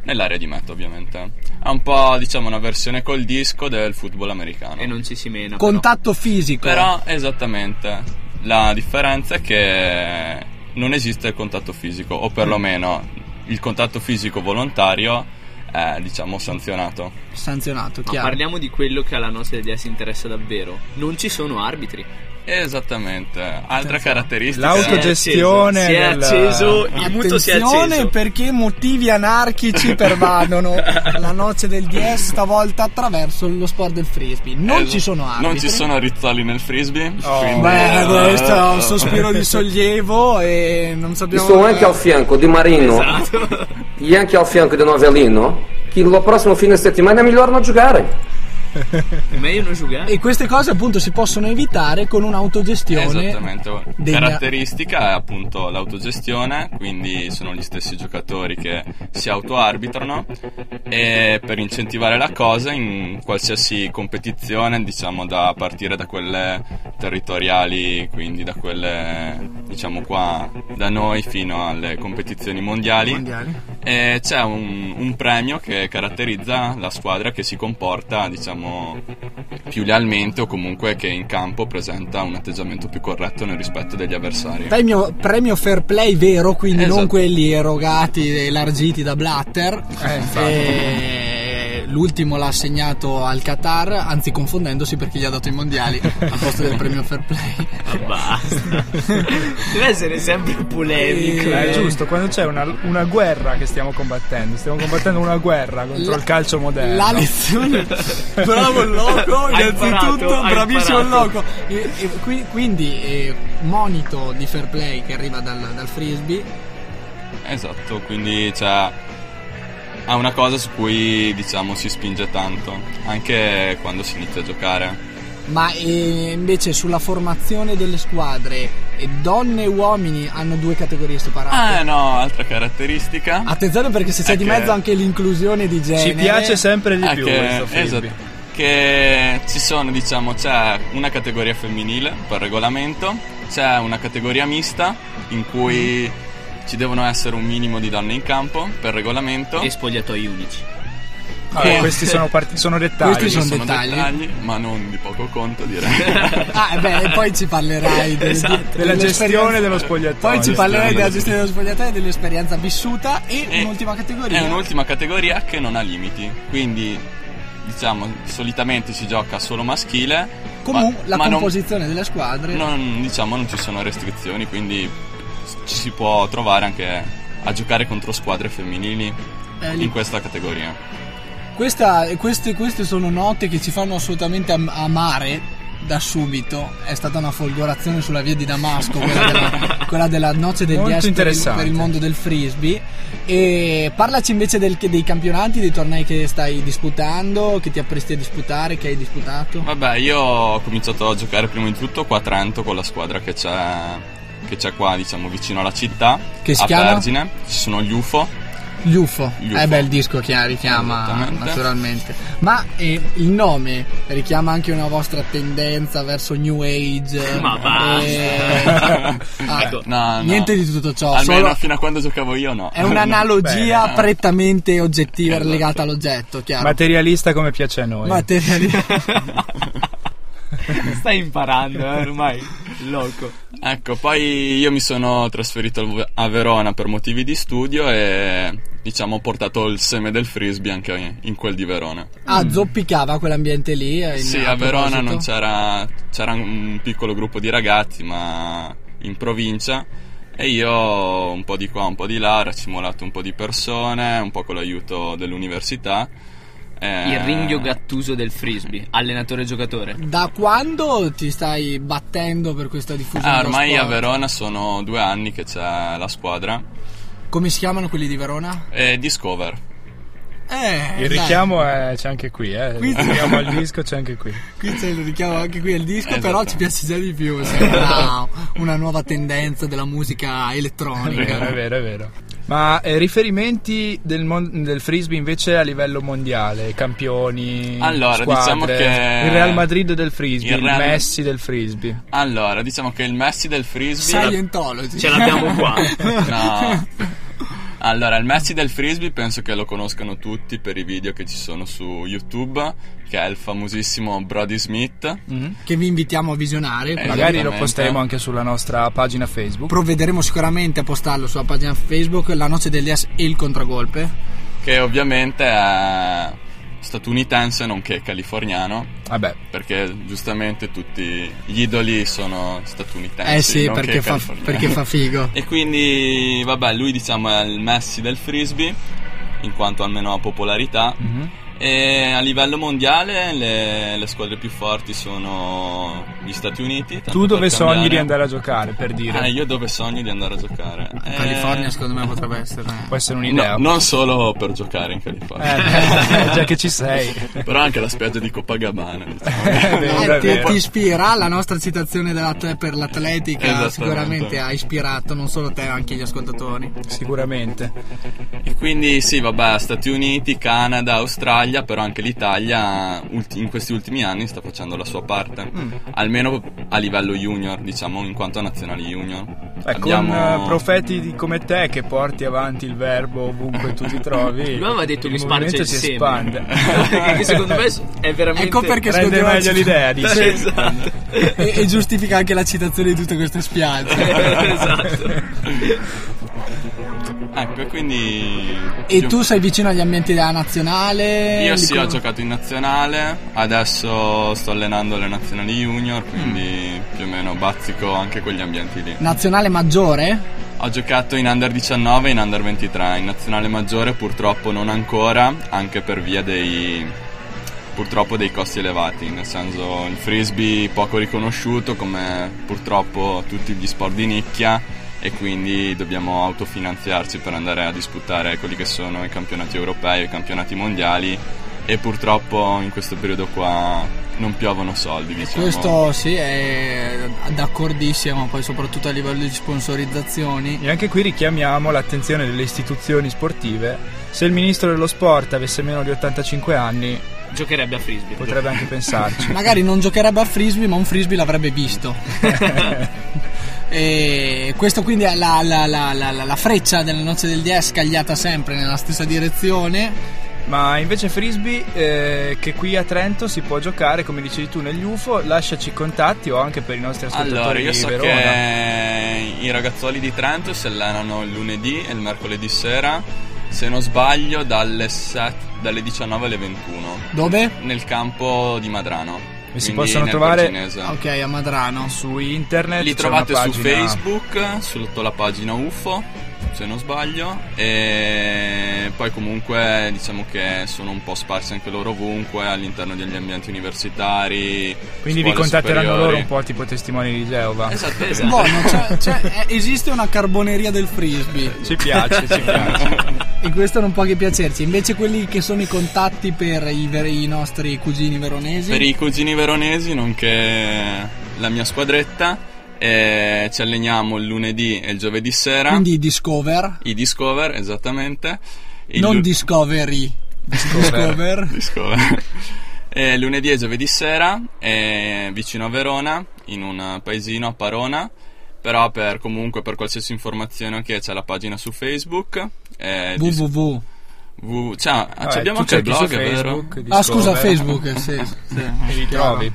S6: nell'area di meta, ovviamente. È un po', diciamo, una versione col disco del football americano.
S3: E non ci si mena.
S2: Contatto fisico.
S6: Però, esattamente, la differenza è che non esiste il contatto fisico, o perlomeno il contatto fisico volontario è, diciamo, sanzionato.
S2: Sanzionato,
S3: Ma
S2: chiaro.
S3: parliamo di quello che alla nostra idea si interessa davvero. Non ci sono arbitri.
S6: Esattamente. Altra caratteristica.
S1: L'autogestione
S3: Si è
S1: del-
S3: acceso, il muto si è
S2: Attenzione
S3: acceso.
S2: perché motivi anarchici pervadono *laughs* la noce del DS stavolta attraverso lo sport del frisbee. Non
S6: Esatto.
S2: ci sono arbitri.
S6: Non ci sono rizzoli nel frisbee. quindi-
S2: Beh, questo è un sospiro di sollievo e non sappiamo.
S8: sto anche al fianco di Marino
S3: Esatto.
S8: e anche al fianco di Novellino che lo prossimo fine settimana è migliore non giocare. *laughs*
S3: Meglio non giocare.
S2: E queste cose appunto si possono evitare con un'autogestione.
S6: Esattamente,
S2: degna-
S6: caratteristica è appunto l'autogestione, quindi sono gli stessi giocatori che si autoarbitrano e per incentivare la cosa in qualsiasi competizione, diciamo da partire da quelle territoriali, quindi da quelle diciamo qua da noi fino alle competizioni mondiali,
S2: Mondiali.
S6: e c'è un, un premio che caratterizza la squadra che si comporta diciamo più lealmente o comunque che in campo presenta un atteggiamento più corretto nel rispetto degli avversari.
S2: Premio, premio fair play vero, quindi non
S6: Esatto.
S2: quelli erogati e elargiti da Blatter. *laughs*
S1: Eh, infatti.
S2: E l'ultimo l'ha assegnato al Qatar, anzi confondendosi perché gli ha dato i mondiali al posto del premio fair play.
S3: Ma basta. *laughs* Deve essere sempre polemico.
S1: Eh,
S3: eh.
S1: È giusto, quando c'è una, una guerra che stiamo combattendo, stiamo combattendo una guerra contro
S2: La-
S1: il calcio moderno.
S2: La lezione, *laughs* bravo il loco, innanzitutto bravissimo il loco. E- e qui- quindi eh, monito di fair play che arriva dal, dal frisbee.
S6: Esatto, quindi c'è ha una cosa su cui diciamo si spinge tanto, anche quando si inizia a giocare.
S2: Ma eh, invece sulla formazione delle squadre, eh, donne e uomini hanno due categorie separate.
S6: Ah no, altra caratteristica.
S2: Attenzione perché se c'è
S6: È
S2: di mezzo anche l'inclusione di genere.
S1: Ci piace sempre di
S6: è
S1: più
S6: che, esatto, che ci sono, diciamo, c'è una categoria femminile per regolamento, c'è una categoria mista in cui ci devono essere un minimo di donne in campo per regolamento.
S3: E spogliatoi unici.
S1: Ah,
S6: Eh.
S1: questi sono, parti- sono dettagli.
S2: Questi sono dettagli.
S6: ma non di poco conto direi. *laughs*
S2: Ah, beh, e poi ci parlerai *laughs* de-
S6: Esatto.
S2: di-
S1: Della gestione dello spogliatoio.
S2: Poi ci parlerai della gestione dello spogliatoio e dell'esperienza vissuta e,
S6: E
S2: un'ultima categoria.
S6: È un'ultima categoria che non ha limiti, quindi diciamo solitamente si gioca solo maschile.
S2: Comunque
S6: ma-
S2: la
S6: ma non-
S2: composizione delle squadre.
S6: non, diciamo non ci sono restrizioni, quindi ci si può trovare anche a giocare contro squadre femminili
S2: Eh,
S6: in questa categoria.
S2: Questa- queste, queste sono note che ci fanno assolutamente am- amare da subito. È stata una folgorazione sulla via di Damasco, quella della, *laughs* quella della noce del DS per il, per il mondo del frisbee. E parlaci invece del- dei campionati, dei tornei che stai disputando, che ti appresti a disputare, che hai disputato.
S6: Vabbè, io ho cominciato a giocare prima di tutto qua a Trento con la squadra che c'è, che c'è qua, diciamo, vicino alla città.
S2: Che si
S6: a
S2: chiama?
S6: Vergine. Ci sono gli UFO.
S2: Gli UFO.
S6: Gli UFO.
S2: Eh beh, il disco che richiama naturalmente. Ma eh, il nome richiama anche una vostra tendenza verso New Age. *laughs*
S3: Ma basta.
S2: eh, *laughs* ah,
S3: Ecco,
S6: No, no.
S2: Niente di tutto ciò.
S6: Almeno
S2: solo-
S6: fino a quando giocavo io no.
S2: è un'analogia
S1: Bene.
S2: prettamente oggettiva
S6: Esatto.
S2: legata all'oggetto, chiaro?
S1: Materialista come piace a noi.
S2: Materiali- *laughs* *laughs*
S3: Stai imparando, eh, ormai. Loco.
S6: Ecco, poi io mi sono trasferito a Verona per motivi di studio e diciamo ho portato il seme del frisbee anche in quel di Verona.
S2: ah, zoppicava quell'ambiente lì. eh, in-
S6: Sì,
S2: a
S6: a Verona non c'era, c'era un piccolo gruppo di ragazzi, ma in provincia. E io un po' di qua, un po' di là, ho racimolato un po' di persone, un po' con l'aiuto dell'università. Eh,
S3: Il ringhio gattuso del frisbee, allenatore giocatore.
S2: Da quando ti stai battendo per questa diffusione?
S6: ah,
S2: dello
S6: ormai a? Verona sono due anni che c'è la squadra.
S2: Come si chiamano quelli di Verona?
S6: E Discover.
S2: Eh,
S1: Il richiamo è- c'è anche qui, eh.
S2: Qui-
S1: Il richiamo al disco c'è anche qui.
S2: Qui c'è il richiamo anche qui al disco,
S6: Esatto.
S2: però ci piace già di più. Sembra *laughs* una nuova tendenza della musica
S1: È
S2: elettronica.
S1: vero, è vero, è vero. Ma eh, riferimenti del, mon- del frisbee invece a livello mondiale, campioni,
S6: Allora,
S1: squadre,
S6: diciamo che-
S1: il Real Madrid del frisbee,
S6: Il
S1: il,
S6: Real-
S1: Messi del frisbee.
S6: Allora, diciamo che il Messi del frisbee.
S2: Scientology.
S3: Ce l'abbiamo qua. *laughs*
S6: No. Allora, il Messi del frisbee penso che lo conoscano tutti per i video che ci sono su YouTube, che è il famosissimo Brody Smith.
S2: Che vi invitiamo a visionare. Quindi
S1: Magari lo posteremo anche sulla nostra pagina Facebook.
S2: Provvederemo sicuramente a postarlo sulla pagina Facebook La Noce del Dias e il Contragolpe.
S6: Che ovviamente è statunitense nonché californiano.
S1: Vabbè,
S6: Perché giustamente tutti gli idoli sono statunitensi.
S2: Eh sì, perché fa, perché fa figo. *laughs*
S6: E quindi, vabbè, lui diciamo è il Messi del frisbee, in quanto almeno ha popolarità.
S1: Mhm.
S6: E a livello mondiale le, le squadre più forti sono gli Stati Uniti.
S1: Tu dove sogni
S6: cambiare.
S1: di andare a giocare, per dire?
S6: Eh, io dove sogno di andare a giocare? Eh,
S2: California secondo me potrebbe essere. *laughs*
S1: Può essere un'idea.
S6: no, non solo per giocare in California.
S1: Eh, già che ci sei. *laughs*
S6: Però anche la spiaggia di Copacabana. *laughs* diciamo.
S2: Eh, ti, ti ispira la nostra citazione per l'atletica
S6: Esattamente.
S2: sicuramente ha ispirato non solo te ma anche gli ascoltatori
S1: Sicuramente.
S6: E quindi sì, vabbè, Stati Uniti, Canada, Australia, però anche l'Italia ulti- in questi ultimi anni sta facendo la sua parte,
S1: Mm.
S6: almeno a livello junior, diciamo, in quanto a nazionali junior.
S1: Eh, Con eh, profeti di- come te che porti avanti il verbo ovunque tu ti trovi. *laughs*
S3: Lui aveva detto
S1: il
S3: che
S1: movimento
S3: il
S1: si
S3: seme.
S1: espande. *laughs*
S3: che secondo me è veramente
S2: ecco perché
S1: Rende meglio l'idea, *laughs* dici.
S2: Sì.
S3: Esatto.
S2: e, e giustifica anche la citazione di tutte queste spiagge
S3: esatto.
S6: Ecco, e quindi...
S2: e tu sei vicino agli ambienti della nazionale
S6: Io sì, ho
S2: con-
S6: giocato in nazionale, adesso sto allenando le nazionali junior, quindi
S1: Mm.
S6: più o meno bazzico anche quegli ambienti lì.
S2: nazionale maggiore
S6: Ho giocato in under 19 e in under 23, in nazionale maggiore purtroppo non ancora, anche per via dei purtroppo dei costi elevati, nel senso il frisbee poco riconosciuto come purtroppo tutti gli sport di nicchia e quindi dobbiamo autofinanziarci per andare a disputare quelli che sono i campionati europei e i campionati mondiali e purtroppo in questo periodo qua non piovono soldi, diciamo.
S2: questo sì è d'accordissimo poi soprattutto a livello di sponsorizzazioni
S1: E anche qui richiamiamo l'attenzione delle istituzioni sportive. Se il ministro dello sport avesse meno di 85 anni,
S3: Giocherebbe a frisbee.
S1: potrebbe anche *laughs* pensarci.
S2: magari non giocherebbe a frisbee ma un frisbee l'avrebbe visto *laughs* e questo quindi è la, la- la- la- la- la freccia della noce del DS scagliata sempre nella stessa direzione
S1: Ma invece frisbee eh, che qui a Trento si può giocare, come dicevi tu, negli UFO, lasciaci i contatti o anche per i nostri ascoltatori
S6: Allora, io
S1: di
S6: so
S1: Verona.
S6: che i ragazzoli di Trento si allenano il lunedì e il mercoledì sera, se non sbaglio, dalle, set- dalle 19 alle 21.
S2: Dove?
S6: Nel campo di Madrano.
S1: E si possono trovare
S6: Porcinese.
S2: ok a Madrano
S1: su internet.
S6: Li trovate
S1: una
S6: su
S1: pagina-
S6: Facebook, sotto la pagina UFO, se non sbaglio, e poi comunque diciamo che sono un po' sparsi anche loro ovunque all'interno degli ambienti universitari.
S1: Quindi vi contatteranno
S6: superiori.
S1: loro un po' tipo testimoni di Geova.
S6: Esatto, esatto.
S2: Buono, c'è- c'è- eh, esiste una carboneria del frisbee
S1: Ci piace, ci piace. *laughs*
S2: e questo non può che piacerci invece quelli che sono i contatti per i, ver- i nostri cugini veronesi
S6: Per i cugini veronesi, nonché la mia squadretta, e ci alleniamo il lunedì e il giovedì sera.
S2: quindi i Discover
S6: I Discover, esattamente. Il
S2: non
S6: lu-
S2: Discovery Discover *laughs*
S6: Discover. *laughs* E lunedì e giovedì sera, e vicino a Verona, in un paesino a Parona. Però per comunque per qualsiasi informazione che c'è la pagina su Facebook. eh,
S2: www
S6: w- cioè,
S1: Vabbè,
S6: abbiamo anche il blog, vero?
S2: Ah scusa. Facebook sì, sì.
S1: E li trovi.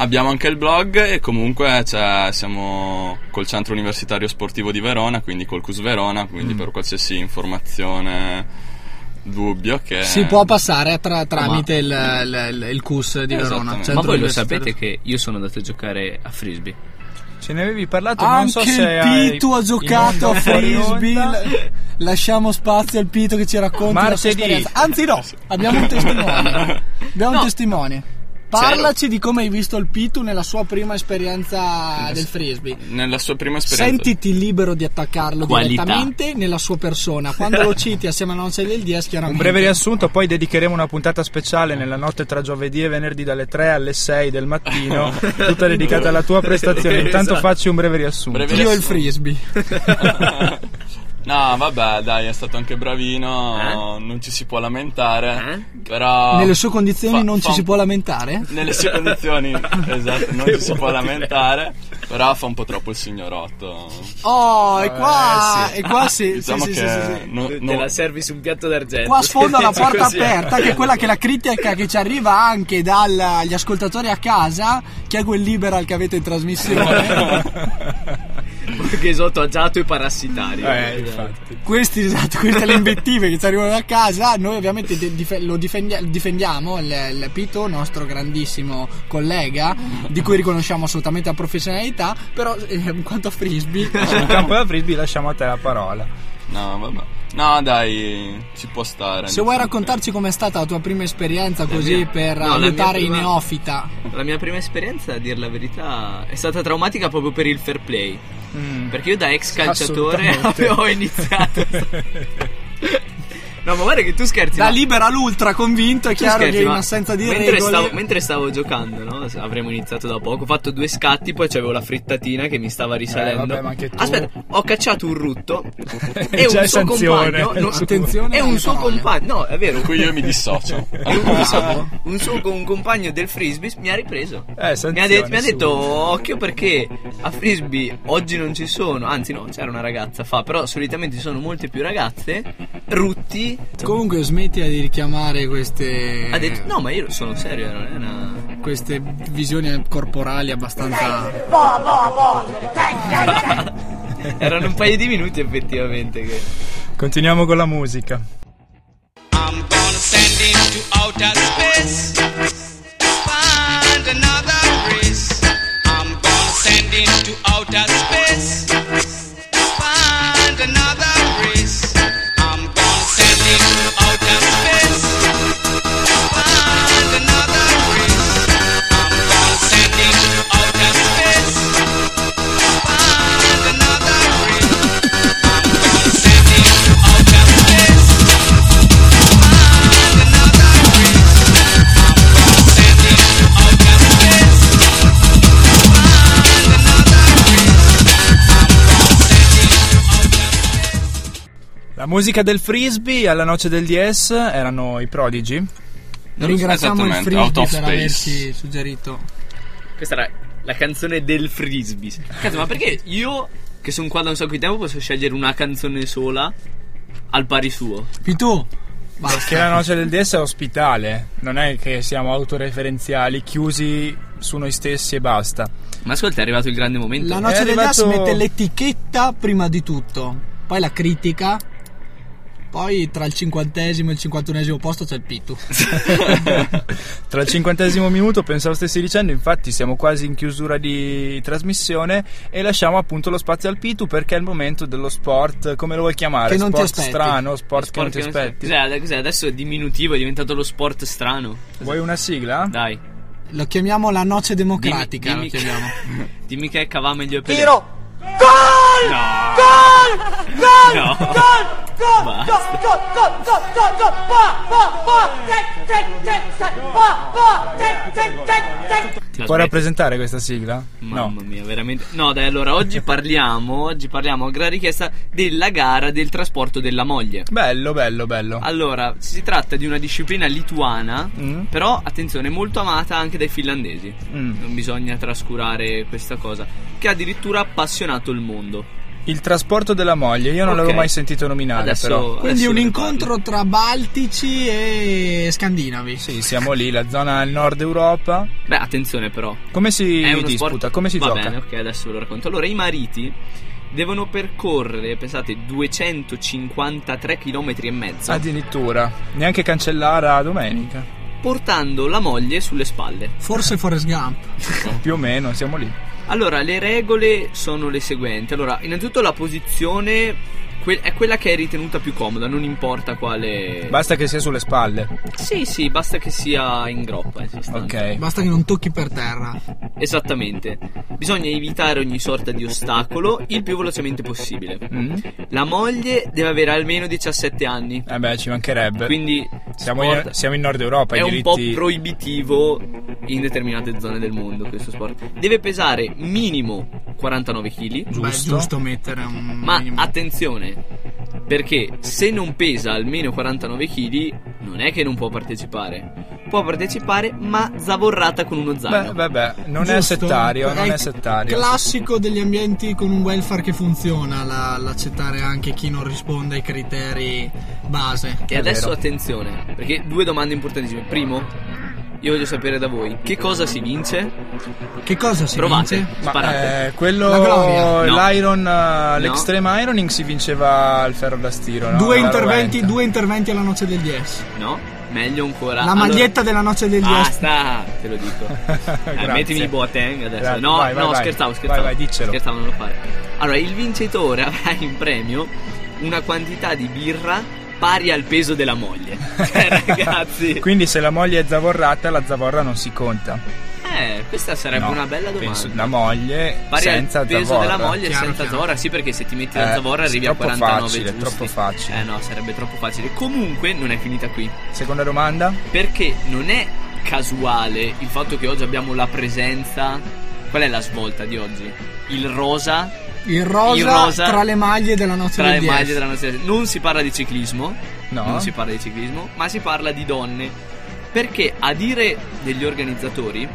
S6: Abbiamo anche il blog e comunque c'è- siamo col centro universitario sportivo di Verona, quindi col CUS Verona, quindi
S1: Mm.
S6: per qualsiasi informazione, dubbio che...
S2: si può passare tra- tramite il, il- il CUS di Verona
S6: Esattamente.
S2: Centro
S3: Ma voi lo sapete che io sono andato a giocare a frisbee?
S1: Ce ne avevi parlato, ma non
S2: anche
S1: so se
S2: il
S1: hai-
S2: Pitu ha giocato a frisbee lasciamo spazio al Pitu che ci racconti la sua
S1: Martedì.
S2: esperienza. Anzi no abbiamo un *laughs* testimone. Abbiamo un
S3: No.
S2: testimone Parlaci di come hai visto il Pitu nella sua prima esperienza del frisbee.
S6: Nella sua prima esperienza...
S2: Sentiti libero di attaccarlo
S3: Qualità.
S2: direttamente nella sua persona. Quando lo citi assieme alla noce del 10,
S1: Un
S2: chiaramente.
S1: breve riassunto, poi dedicheremo una puntata speciale nella notte tra giovedì e venerdì dalle 3 alle 6 del mattino, *laughs* tutta dedicata alla tua prestazione. Intanto
S3: Esatto.
S1: facci un breve riassunto.
S6: Breve
S2: Io e il frisbee. *laughs*
S6: No, vabbè, dai, è stato anche bravino, non ci si può lamentare,
S3: Eh?
S6: però...
S2: Nelle sue condizioni
S6: fa-
S2: non
S6: fa
S2: ci si può lamentare?
S6: Nelle sue condizioni, *laughs* esatto, non ci si può lamentare, però fa un po' troppo il signorotto.
S2: Oh, e qua,
S1: Eh, sì.
S2: e qua sì, *laughs*
S6: Diciamo
S2: sì, sì,
S6: che
S2: sì, sì, sì.
S6: no-
S3: Te
S6: no-
S3: la servi su un piatto d'argento.
S2: Qua sfonda la *laughs* porta
S3: Così.
S2: aperta, che è quella che è la critica che ci arriva anche dagli ascoltatori a casa. Chi è quel liberal che avete in trasmissione?
S3: Che sotto agiato e parassitario.
S1: Eh, infatti.
S2: Questi, esatto, queste le invettive che ci arrivano da casa. Noi ovviamente de- dif- lo difendia- difendiamo, il, il Pito, nostro grandissimo collega, di cui riconosciamo assolutamente la professionalità, però eh, in quanto a frisbee...
S1: Sul campo da frisbee lasciamo a te la parola.
S6: No, vabbè. No, dai, ci può stare.
S2: Se vuoi raccontarci com'è stata la tua prima esperienza così
S3: mia-
S2: per
S3: no, la
S2: aiutare
S3: mia
S2: i
S3: prima-
S2: neofita.
S3: La mia prima esperienza, a dir la verità, è stata traumatica proprio per il fair play. Perché io da ex calciatore *laughs* avevo iniziato. *laughs* no, ma guarda che tu scherzi.
S2: Da
S3: ma-
S2: libera l'ultra convinto, è
S3: tu
S2: chiaro
S3: scherzi,
S2: che in assenza di
S3: mentre
S2: regole.
S3: Stavo, mentre stavo giocando, no? Avremmo iniziato da poco. Ho fatto due scatti, poi c'avevo la frittatina che mi stava risalendo.
S1: Eh, vabbè, ma anche tu-
S3: Aspetta, ho cacciato un rutto. *laughs* e un suo compagno. no,
S2: Attenzione
S3: è un suo compagno. No, è vero.
S6: Cui io mi dissocio.
S3: un, un suo un compagno del frisbee mi ha ripreso.
S1: Eh,
S3: mi, ha de- mi ha detto occhio perché a frisbee oggi non ci sono, anzi no, c'era una ragazza fa, però solitamente ci sono molte più ragazze. Rutti
S2: Comunque smetti di richiamare queste.
S3: ha detto no, ma io sono serio, non è una
S2: Queste visioni corporali abbastanza.
S10: Boh, boh, boh.
S3: Erano un paio di minuti effettivamente che
S1: Continuiamo con la musica.
S13: I'm gonna send into outer space.
S1: Musica del frisbee alla noce del DS erano i Prodigy.
S2: Ringraziamo il Frisbee per
S6: Space.
S2: averci suggerito.
S3: questa era la canzone del frisbee. Cazzo, ma perché io che sono qua da un sacco di tempo posso scegliere una canzone sola al pari suo?
S2: Pitu,
S1: Perché la noce del DS è ospitale, non è che siamo autoreferenziali, chiusi su noi stessi e basta.
S3: Ma ascolta, è arrivato il grande momento.
S2: la noce
S1: È
S2: del
S1: arrivato-
S2: jazz mette l'etichetta prima di tutto, poi la critica, poi tra il cinquantesimo e il cinquantunesimo posto c'è il Pitu. *laughs*
S1: Tra il cinquantesimo minuto pensavo stessi dicendo, infatti siamo quasi in chiusura di trasmissione e lasciamo appunto lo spazio al Pitu perché è il momento dello sport, come lo vuoi chiamare?
S2: Che non ti
S1: sport
S2: aspetti.
S1: strano, sport, che non
S3: Sport
S1: ti
S3: che non si-
S1: aspetti.
S3: Cos'è, cos'è? Adesso è diminutivo, è diventato lo sport strano.
S1: Vuoi una sigla?
S3: Dai.
S2: Lo chiamiamo la noce democratica.
S3: Dimmi,
S2: lo chiamiamo. *laughs*
S3: dimmi che cava meglio per
S10: Tiro. Gol!
S3: No.
S10: Gol! Gol!
S3: No.
S10: Gol! Gol!
S3: Basta.
S10: Gol! Gol! Gol! Gol! Gol! Pa! Pa! Pa! Tic! Tic! Tic! Tic! Pa! Pa! Tic! Tic! Tic! Tic!
S1: Puoi rappresentare questa sigla?
S3: Mamma mia, veramente. No, dai, allora oggi parliamo, oggi parliamo a gran richiesta della gara del trasporto della moglie.
S1: Bello, bello, bello.
S3: Allora, si tratta di una disciplina lituana,
S1: Mm.
S3: però attenzione, molto amata anche dai finlandesi.
S1: Mm.
S3: Non bisogna trascurare questa cosa, che ha addirittura appassionato il mondo.
S1: Il trasporto della moglie, io non
S3: Ok.
S1: l'avevo mai sentito nominare
S3: Adesso-
S1: però.
S2: Quindi un incontro tra baltici e scandinavi.
S1: Sì, siamo lì, la zona del nord Europa.
S3: Beh, attenzione però.
S1: Come si disputa?
S3: sport-
S1: Come si
S3: Va
S1: gioca?
S3: bene, ok, adesso ve lo racconto. Allora, i mariti devono percorrere, pensate, 253 km e mezzo,
S1: Addirittura, neanche cancellare a domenica.
S3: portando la moglie sulle spalle.
S2: Forse Forrest Gump.
S1: Più o meno, siamo lì.
S3: Allora, le regole sono le seguenti. Allora, innanzitutto la posizione que- è quella che è ritenuta più comoda, non importa quale...
S1: Basta che sia sulle spalle.
S3: Sì, sì, basta che sia in groppa, in sostanza.
S1: Ok.
S2: Basta che non tocchi per terra.
S3: Esattamente. Bisogna evitare ogni sorta di ostacolo il più velocemente possibile.
S1: Mm.
S3: La moglie deve avere almeno 17 anni.
S1: Eh beh, ci mancherebbe.
S3: Quindi
S1: siamo,
S3: sport
S1: in, siamo in Nord Europa,
S3: è
S1: i
S3: un
S1: diritti...
S3: po' proibitivo in determinate zone del mondo questo sport. Deve pesare minimo 49 kg.
S2: Beh, è giusto mettere un
S3: Ma
S2: minimo.
S3: attenzione, perché se non pesa almeno 49 kg, non è che non può partecipare. Può partecipare, ma zavorrata con uno zaino.
S1: Beh, beh, non è
S2: Giusto?
S1: settario, non
S2: È
S1: è settario.
S2: Classico degli ambienti con un welfare che funziona, la- l'accettare anche chi non risponde ai criteri base.
S3: E adesso attenzione, perché due domande importantissime. Primo, io voglio sapere da voi, che cosa si vince?
S2: Che cosa si
S3: Provate,
S2: vince?
S3: sparate.
S1: Eh, quello,
S2: La gloria.
S3: No.
S1: l'Iron, eh, l'extreme ironing si vinceva al ferro da stiro. no?
S2: due,
S1: La
S2: interventi,
S1: roventa.
S2: due interventi alla noce del 10.
S3: No? Meglio ancora.
S2: La
S3: Allora-
S2: maglietta della noce del 10.
S3: Basta, te lo dico. *laughs* Eh,
S1: Grazie.
S3: mettimi i Boateng adesso.
S1: Grazie.
S3: No,
S1: Vai, vai,
S3: no,
S1: vai.
S3: scherzavo, scherzavo.
S1: Vai, vai, diccelo.
S3: Scherzavo, non lo fare. Allora, il vincitore *laughs* avrà in premio una quantità di birra pari al peso della moglie. *laughs* Cioè, ragazzi.
S1: Quindi se la moglie è zavorrata, la zavorra non si conta.
S3: Eh, questa sarebbe
S1: No,
S3: una bella domanda.
S1: Penso la moglie
S3: Pari
S1: senza
S3: al peso
S1: zavorra.
S3: della moglie
S1: Chiaro,
S3: senza
S1: chiaro.
S3: zavorra, sì, perché se ti metti la
S1: Eh,
S3: zavorra arrivi a
S1: troppo
S3: 49
S1: facile,
S3: giusti.
S1: troppo facile.
S3: Eh no, sarebbe troppo facile. Comunque non è finita qui.
S1: Seconda domanda?
S3: Perché non è casuale il fatto che oggi abbiamo la presenza. Qual è la svolta di oggi? Il rosa.
S2: Il rosa,
S3: Il rosa
S2: tra le maglie della notte
S3: tra le
S2: 10.
S3: maglie della nostra non si parla di ciclismo
S1: No.
S3: non si parla di ciclismo ma si parla di donne perché a dire degli organizzatori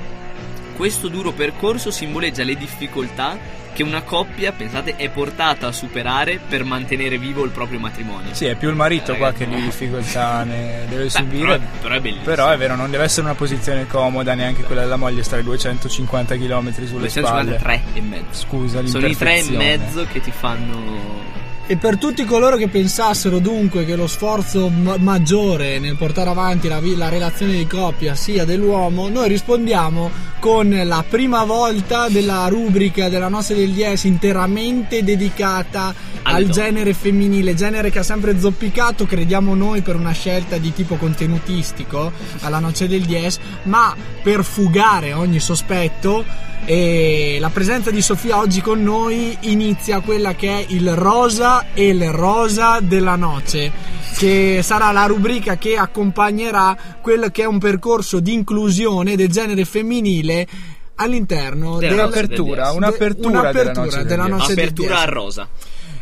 S3: questo duro percorso simboleggia le difficoltà che una coppia, pensate, è portata a superare per mantenere vivo il proprio matrimonio.
S1: Sì, è più il marito
S3: Eh,
S1: qua che di difficoltà ne *laughs* deve
S3: Beh,
S1: subire.
S3: però, però è bellissimo.
S1: Però è vero, non deve essere una posizione comoda neanche quella della moglie stare 250 km sulle
S3: 253
S1: spalle.
S3: e mezzo.
S1: Scusa,
S3: Sono i tre e mezzo che ti fanno
S2: E per tutti coloro che pensassero dunque che lo sforzo ma- maggiore nel portare avanti la, vi- la relazione di coppia sia dell'uomo, noi rispondiamo con la prima volta della rubrica della nostra del 10 interamente dedicata
S3: Alle
S2: al genere femminile, genere che ha sempre zoppicato, crediamo noi per una scelta di tipo contenutistico alla noce del 10, ma per fugare ogni sospetto e la presenza di Sofia oggi con noi inizia quella che è il rosa e il rosa della noce che sarà la rubrica che accompagnerà quello che è un percorso di inclusione del genere femminile all'interno
S3: Della
S2: del-
S3: noce del
S1: Un'apertura, un'apertura della noce del
S2: della
S1: DS.
S2: noce del
S3: apertura
S2: DS.
S3: a rosa.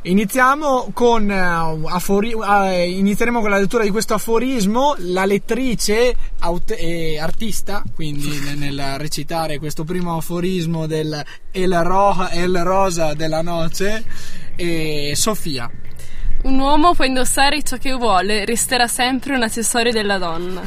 S2: Iniziamo con eh, afori- eh, inizieremo con la lettura di questo aforismo. La lettrice aut- e artista, quindi *laughs* nel, nel recitare questo primo aforismo del El, Ro- El Rosa della noce, e Sofia.
S14: Un uomo può indossare ciò che vuole, resterà sempre un accessorio della donna.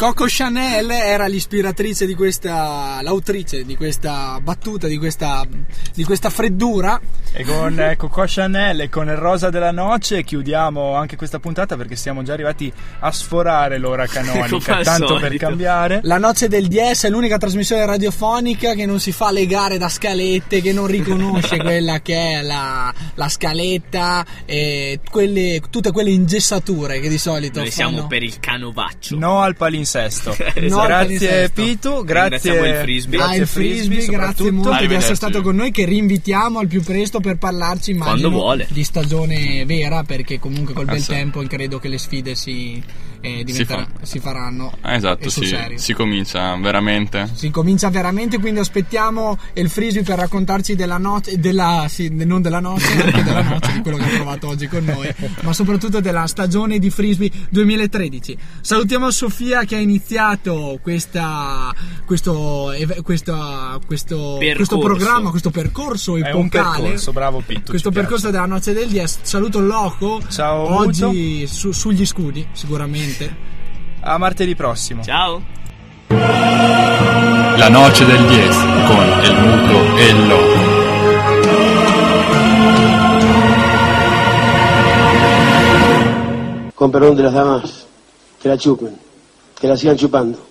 S2: Coco Chanel era l'ispiratrice di questa, l'autrice di questa battuta, di questa, di questa freddura.
S1: E con eh, Coco Chanel e con il rosa della noce chiudiamo anche questa puntata perché siamo già arrivati a sforare l'ora canonica, *laughs* tanto per cambiare.
S2: La noce del DS è l'unica trasmissione radiofonica che non si fa legare da scalette, che non riconosce *laughs* quella che è la, la scaletta e quelle, tutte quelle ingessature che di solito
S3: Noi
S2: fanno.
S3: siamo per il canovaccio.
S1: No al palinsesto.
S3: Esatto.
S2: No al
S1: grazie
S2: palinsesto.
S1: Pitu, grazie
S3: il Frisbee.
S2: Ah,
S1: Grazie
S2: frisbee, grazie molto di essere stato con noi che rinvitiamo al più presto per parlarci immagino
S3: Quando vuole.
S2: di stagione vera perché comunque col bel tempo credo che le sfide si, eh, diventerà-
S6: fa.
S2: si faranno
S6: Ah, esatto,
S2: e
S6: si,
S2: serio.
S6: si comincia veramente.
S2: Si comincia veramente, quindi aspettiamo il frisbee per raccontarci della noce, della, sì, non della noce, anche della noce, di quello che ha provato oggi con noi, ma soprattutto della stagione di frisbee 2013. Salutiamo Sofia che ha iniziato questa, questo, questa- questo, questo programma, questo percorso epocale.
S1: percorso, bravo Pitu.
S2: questo percorso
S1: piace.
S2: della noce del 10. Saluto Loco.
S1: Ciao,
S2: Oggi su- sugli scudi, sicuramente.
S1: A martedì prossimo.
S3: Ciao.
S6: La noce del 10 con il muto e il loco.
S15: Con perdón de las damas, que la chupen, que la sigan chupando.